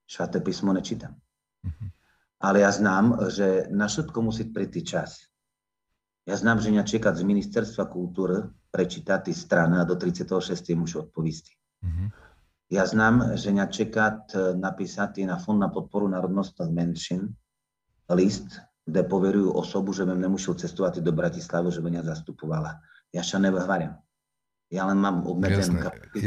Švaté písmo nečítam. Mm-hmm. Ale ja znám, že na všetko musí prísť čas. Ja znám, že mňa čekať z Ministerstva kultúry prečítať strana a do 36. mušu odpovisti. Mm-hmm. Ja znám, že mňa čekať napísať na Fond na podporu národnostných menšin list, kde poverujú osobu, že bym nemusel cestovať do Bratislavy, že by mňa zastupovala. Ja sa nevyhváram. Ja len mám obmedzenú kapacitu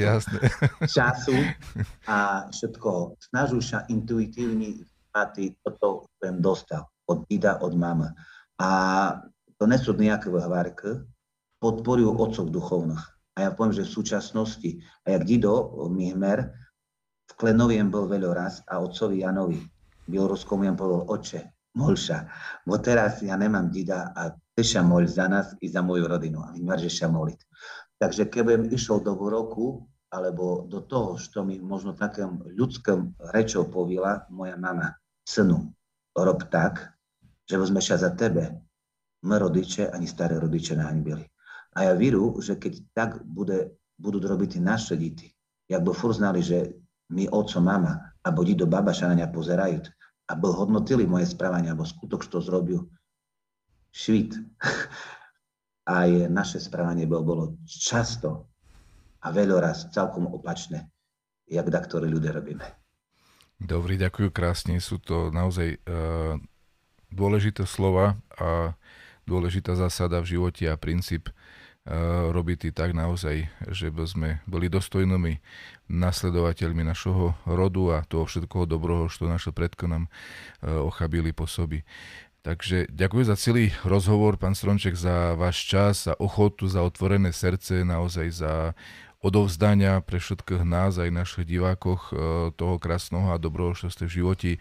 času a všetko. Snažím sa intuitívne spáty toto, čo som dostal od ida, od mama. A to nie sú nejaké vyhvárky, podporujú otcov duchovných. A ja poviem, že v súčasnosti, a jak Dido Mihmer, v Klenoviem bol raz a otcovi Janovi, Bieloruskom jem povedal, oče, molša, bo teraz ja nemám Dida a teša moľ za nás i za moju rodinu. A my že moliť. Takže keby išiel do roku, alebo do toho, čo mi možno takým ľudským rečou povila moja mama, synu, rob tak, že vezme za tebe, my rodiče ani staré rodiče nahanbili. A ja víru, že keď tak bude, budú robiť naše deti, jak by furt znali, že my oco, mama, alebo do babaša na ňa pozerajú, aby hodnotili moje správanie, alebo skutok, čo zrobil, švít. Aj naše správanie bolo, bolo často a veľoraz celkom opačné, jak da ktoré ľudia robíme. Dobrý, ďakujem krásne. Sú to naozaj uh, dôležité slova a dôležitá zásada v živote a princíp robiť tak naozaj, že by sme boli dostojnými nasledovateľmi našho rodu a toho všetkoho dobroho, čo naše predko nám uh, ochabili po sobi. Takže ďakujem za celý rozhovor, pán Stronček, za váš čas, za ochotu, za otvorené srdce, naozaj za odovzdania pre všetkých nás, aj našich divákoch, e, toho krásneho a dobrého, čo ste v živote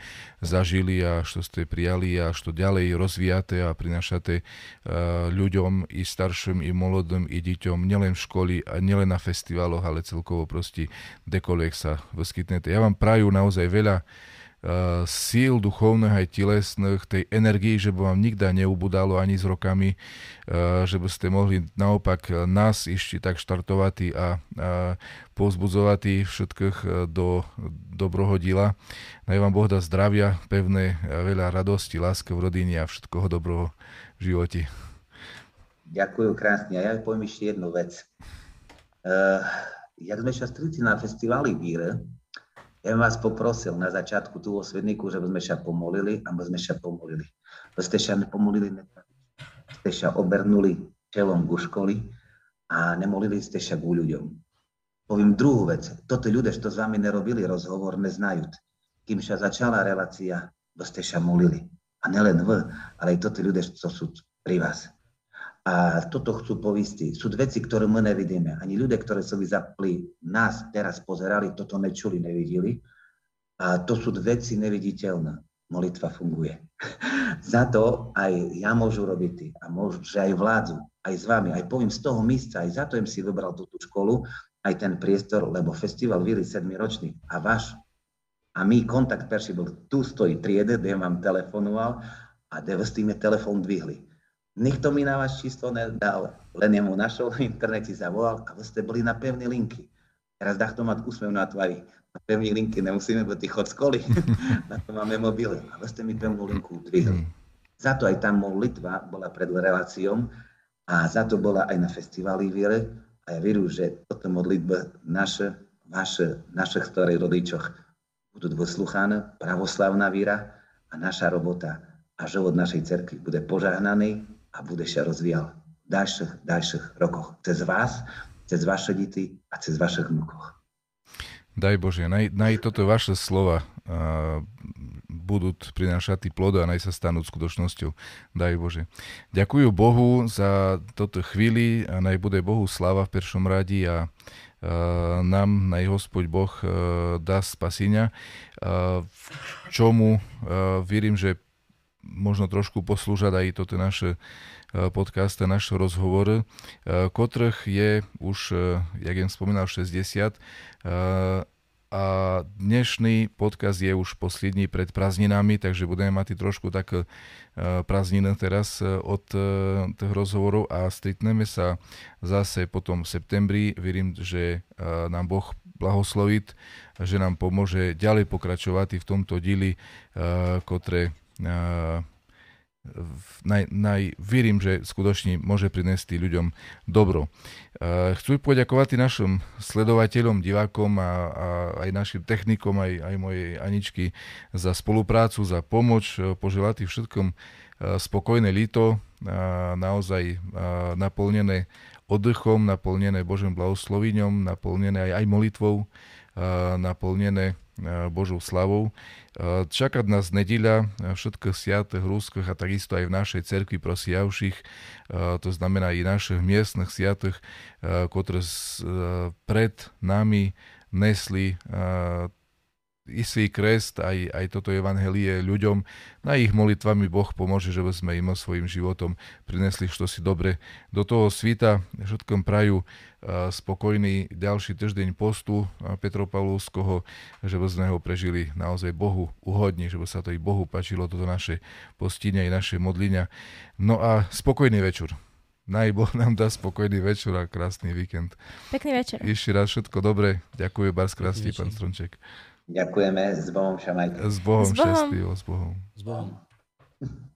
zažili a čo ste prijali a čo ďalej rozvíjate a prinašate e, ľuďom i starším, i molodým, i deťom, nielen v školy a nielen na festivaloch, ale celkovo proste kdekoľvek sa vyskytnete. Ja vám prajú naozaj veľa síl duchovných aj telesných, tej energii, že by vám nikda neubudalo ani s rokami, eh, že by ste mohli naopak nás ešte tak štartovať a všetkých eh, do dobroho díla. Naj vám Boh dá zdravia, pevné, veľa radosti, láska v rodine a všetkoho dobroho v živote. Ďakujem krásne. A ja poviem ešte jednu vec. Uh, jak sme sa stretli na festivali Víre, ja bym vás poprosil na začiatku tu vo Svedniku, že by sme sa pomolili, aby sme sa pomolili. By ste sa pomolili, ste sa obernuli čelom ku školy a nemolili ste sa ku ľuďom. Poviem druhú vec. Toto ľudia, čo s vami nerobili rozhovor, neznajú. Kým sa začala relácia, by ste sa molili. A nelen vy, ale aj toto ľudia, čo sú pri vás. A toto chcú povisti. Sú veci, ktoré my nevidíme. Ani ľudia, ktorí sa zapli nás teraz pozerali, toto nečuli, nevideli. A to sú veci neviditeľné. Molitva funguje. za to aj ja môžu robiť a môžu, že aj vládzu, aj s vami, aj poviem z toho místa, aj za to im si vybral túto školu, aj ten priestor, lebo festival Vili 7 ročný a váš a my kontakt perší bol, tu stojí triede, kde vám telefonoval a kde s tým telefón dvihli Nikto mi na vás číslo nedal, len jemu našol v internete, zavolal a ste boli na pevné linky. Teraz dá to mať úsmev na tvári. Na pevné linky nemusíme byť tých od školy. na to máme mobily. A ste mi pevnú linku dvihli. Hmm. Za to aj tá modlitba bola pred reláciou a za to bola aj na festivali viere. A ja vieru, že toto modlitba naše, vaše, našich starých rodičoch budú vysluchané, pravoslavná víra a naša robota a život našej cerky bude požahnaný a bude sa rozvíjal v ďalších, ďalších rokoch. Cez vás, cez vaše deti a cez vašich vnúkoch. Daj Bože, naj, naj toto vaše slova uh, budú prinášať plod a naj sa stanú skutočnosťou. Daj Bože. Ďakujem Bohu za toto chvíli a naj bude Bohu sláva v peršom radi a uh, nám naj Hospod Boh uh, dá spasenia, uh, čomu uh, verím, že možno trošku poslúžať aj toto naše e, podcast a naše rozhovory, e, kotrých je už, e, jak jem spomínal, 60 a dnešný podcast je už poslední pred prázdninami, takže budeme mať trošku tak prázdniny teraz od tých rozhovorov a stretneme sa zase potom v septembri. Verím, že nám Boh blahosloviť, že nám pomôže ďalej pokračovať v tomto díli, ktoré naj, naj, verím, že skutočne môže priniesť ľuďom dobro. Chcú poďakovať našim sledovateľom, divákom a, a aj našim technikom, aj, aj mojej Aničky za spoluprácu, za pomoc, poželať všetkom spokojné líto, naozaj naplnené oddychom, naplnené Božím blahosloviňom, naplnené aj, aj molitvou naplnené Božou slavou. Čaká nás nedeľa všetkých sviatých rúskoch a takisto aj v našej cerkvi prosijavších, to znamená i našich miestnych sviatých, ktoré pred nami nesli istý krest, aj, aj toto evangelie ľuďom. Na ich molitvami Boh pomôže, že sme im svojim životom prinesli čo si dobre do toho svita. Všetkom prajú spokojný ďalší týždeň postu Petropavlovského, že by sme ho prežili naozaj Bohu uhodne, že by sa to i Bohu páčilo, toto naše postine i naše modlenia. No a spokojný večer. Naj Boh nám dá spokojný večer a krásny víkend. Pekný večer. Ešte raz všetko dobré. Ďakujem, Bars krásny, pán Stronček. Ďakujeme, s Bohom šamajte. S Bohom, šťastlivo, s Bohom. S Bohom.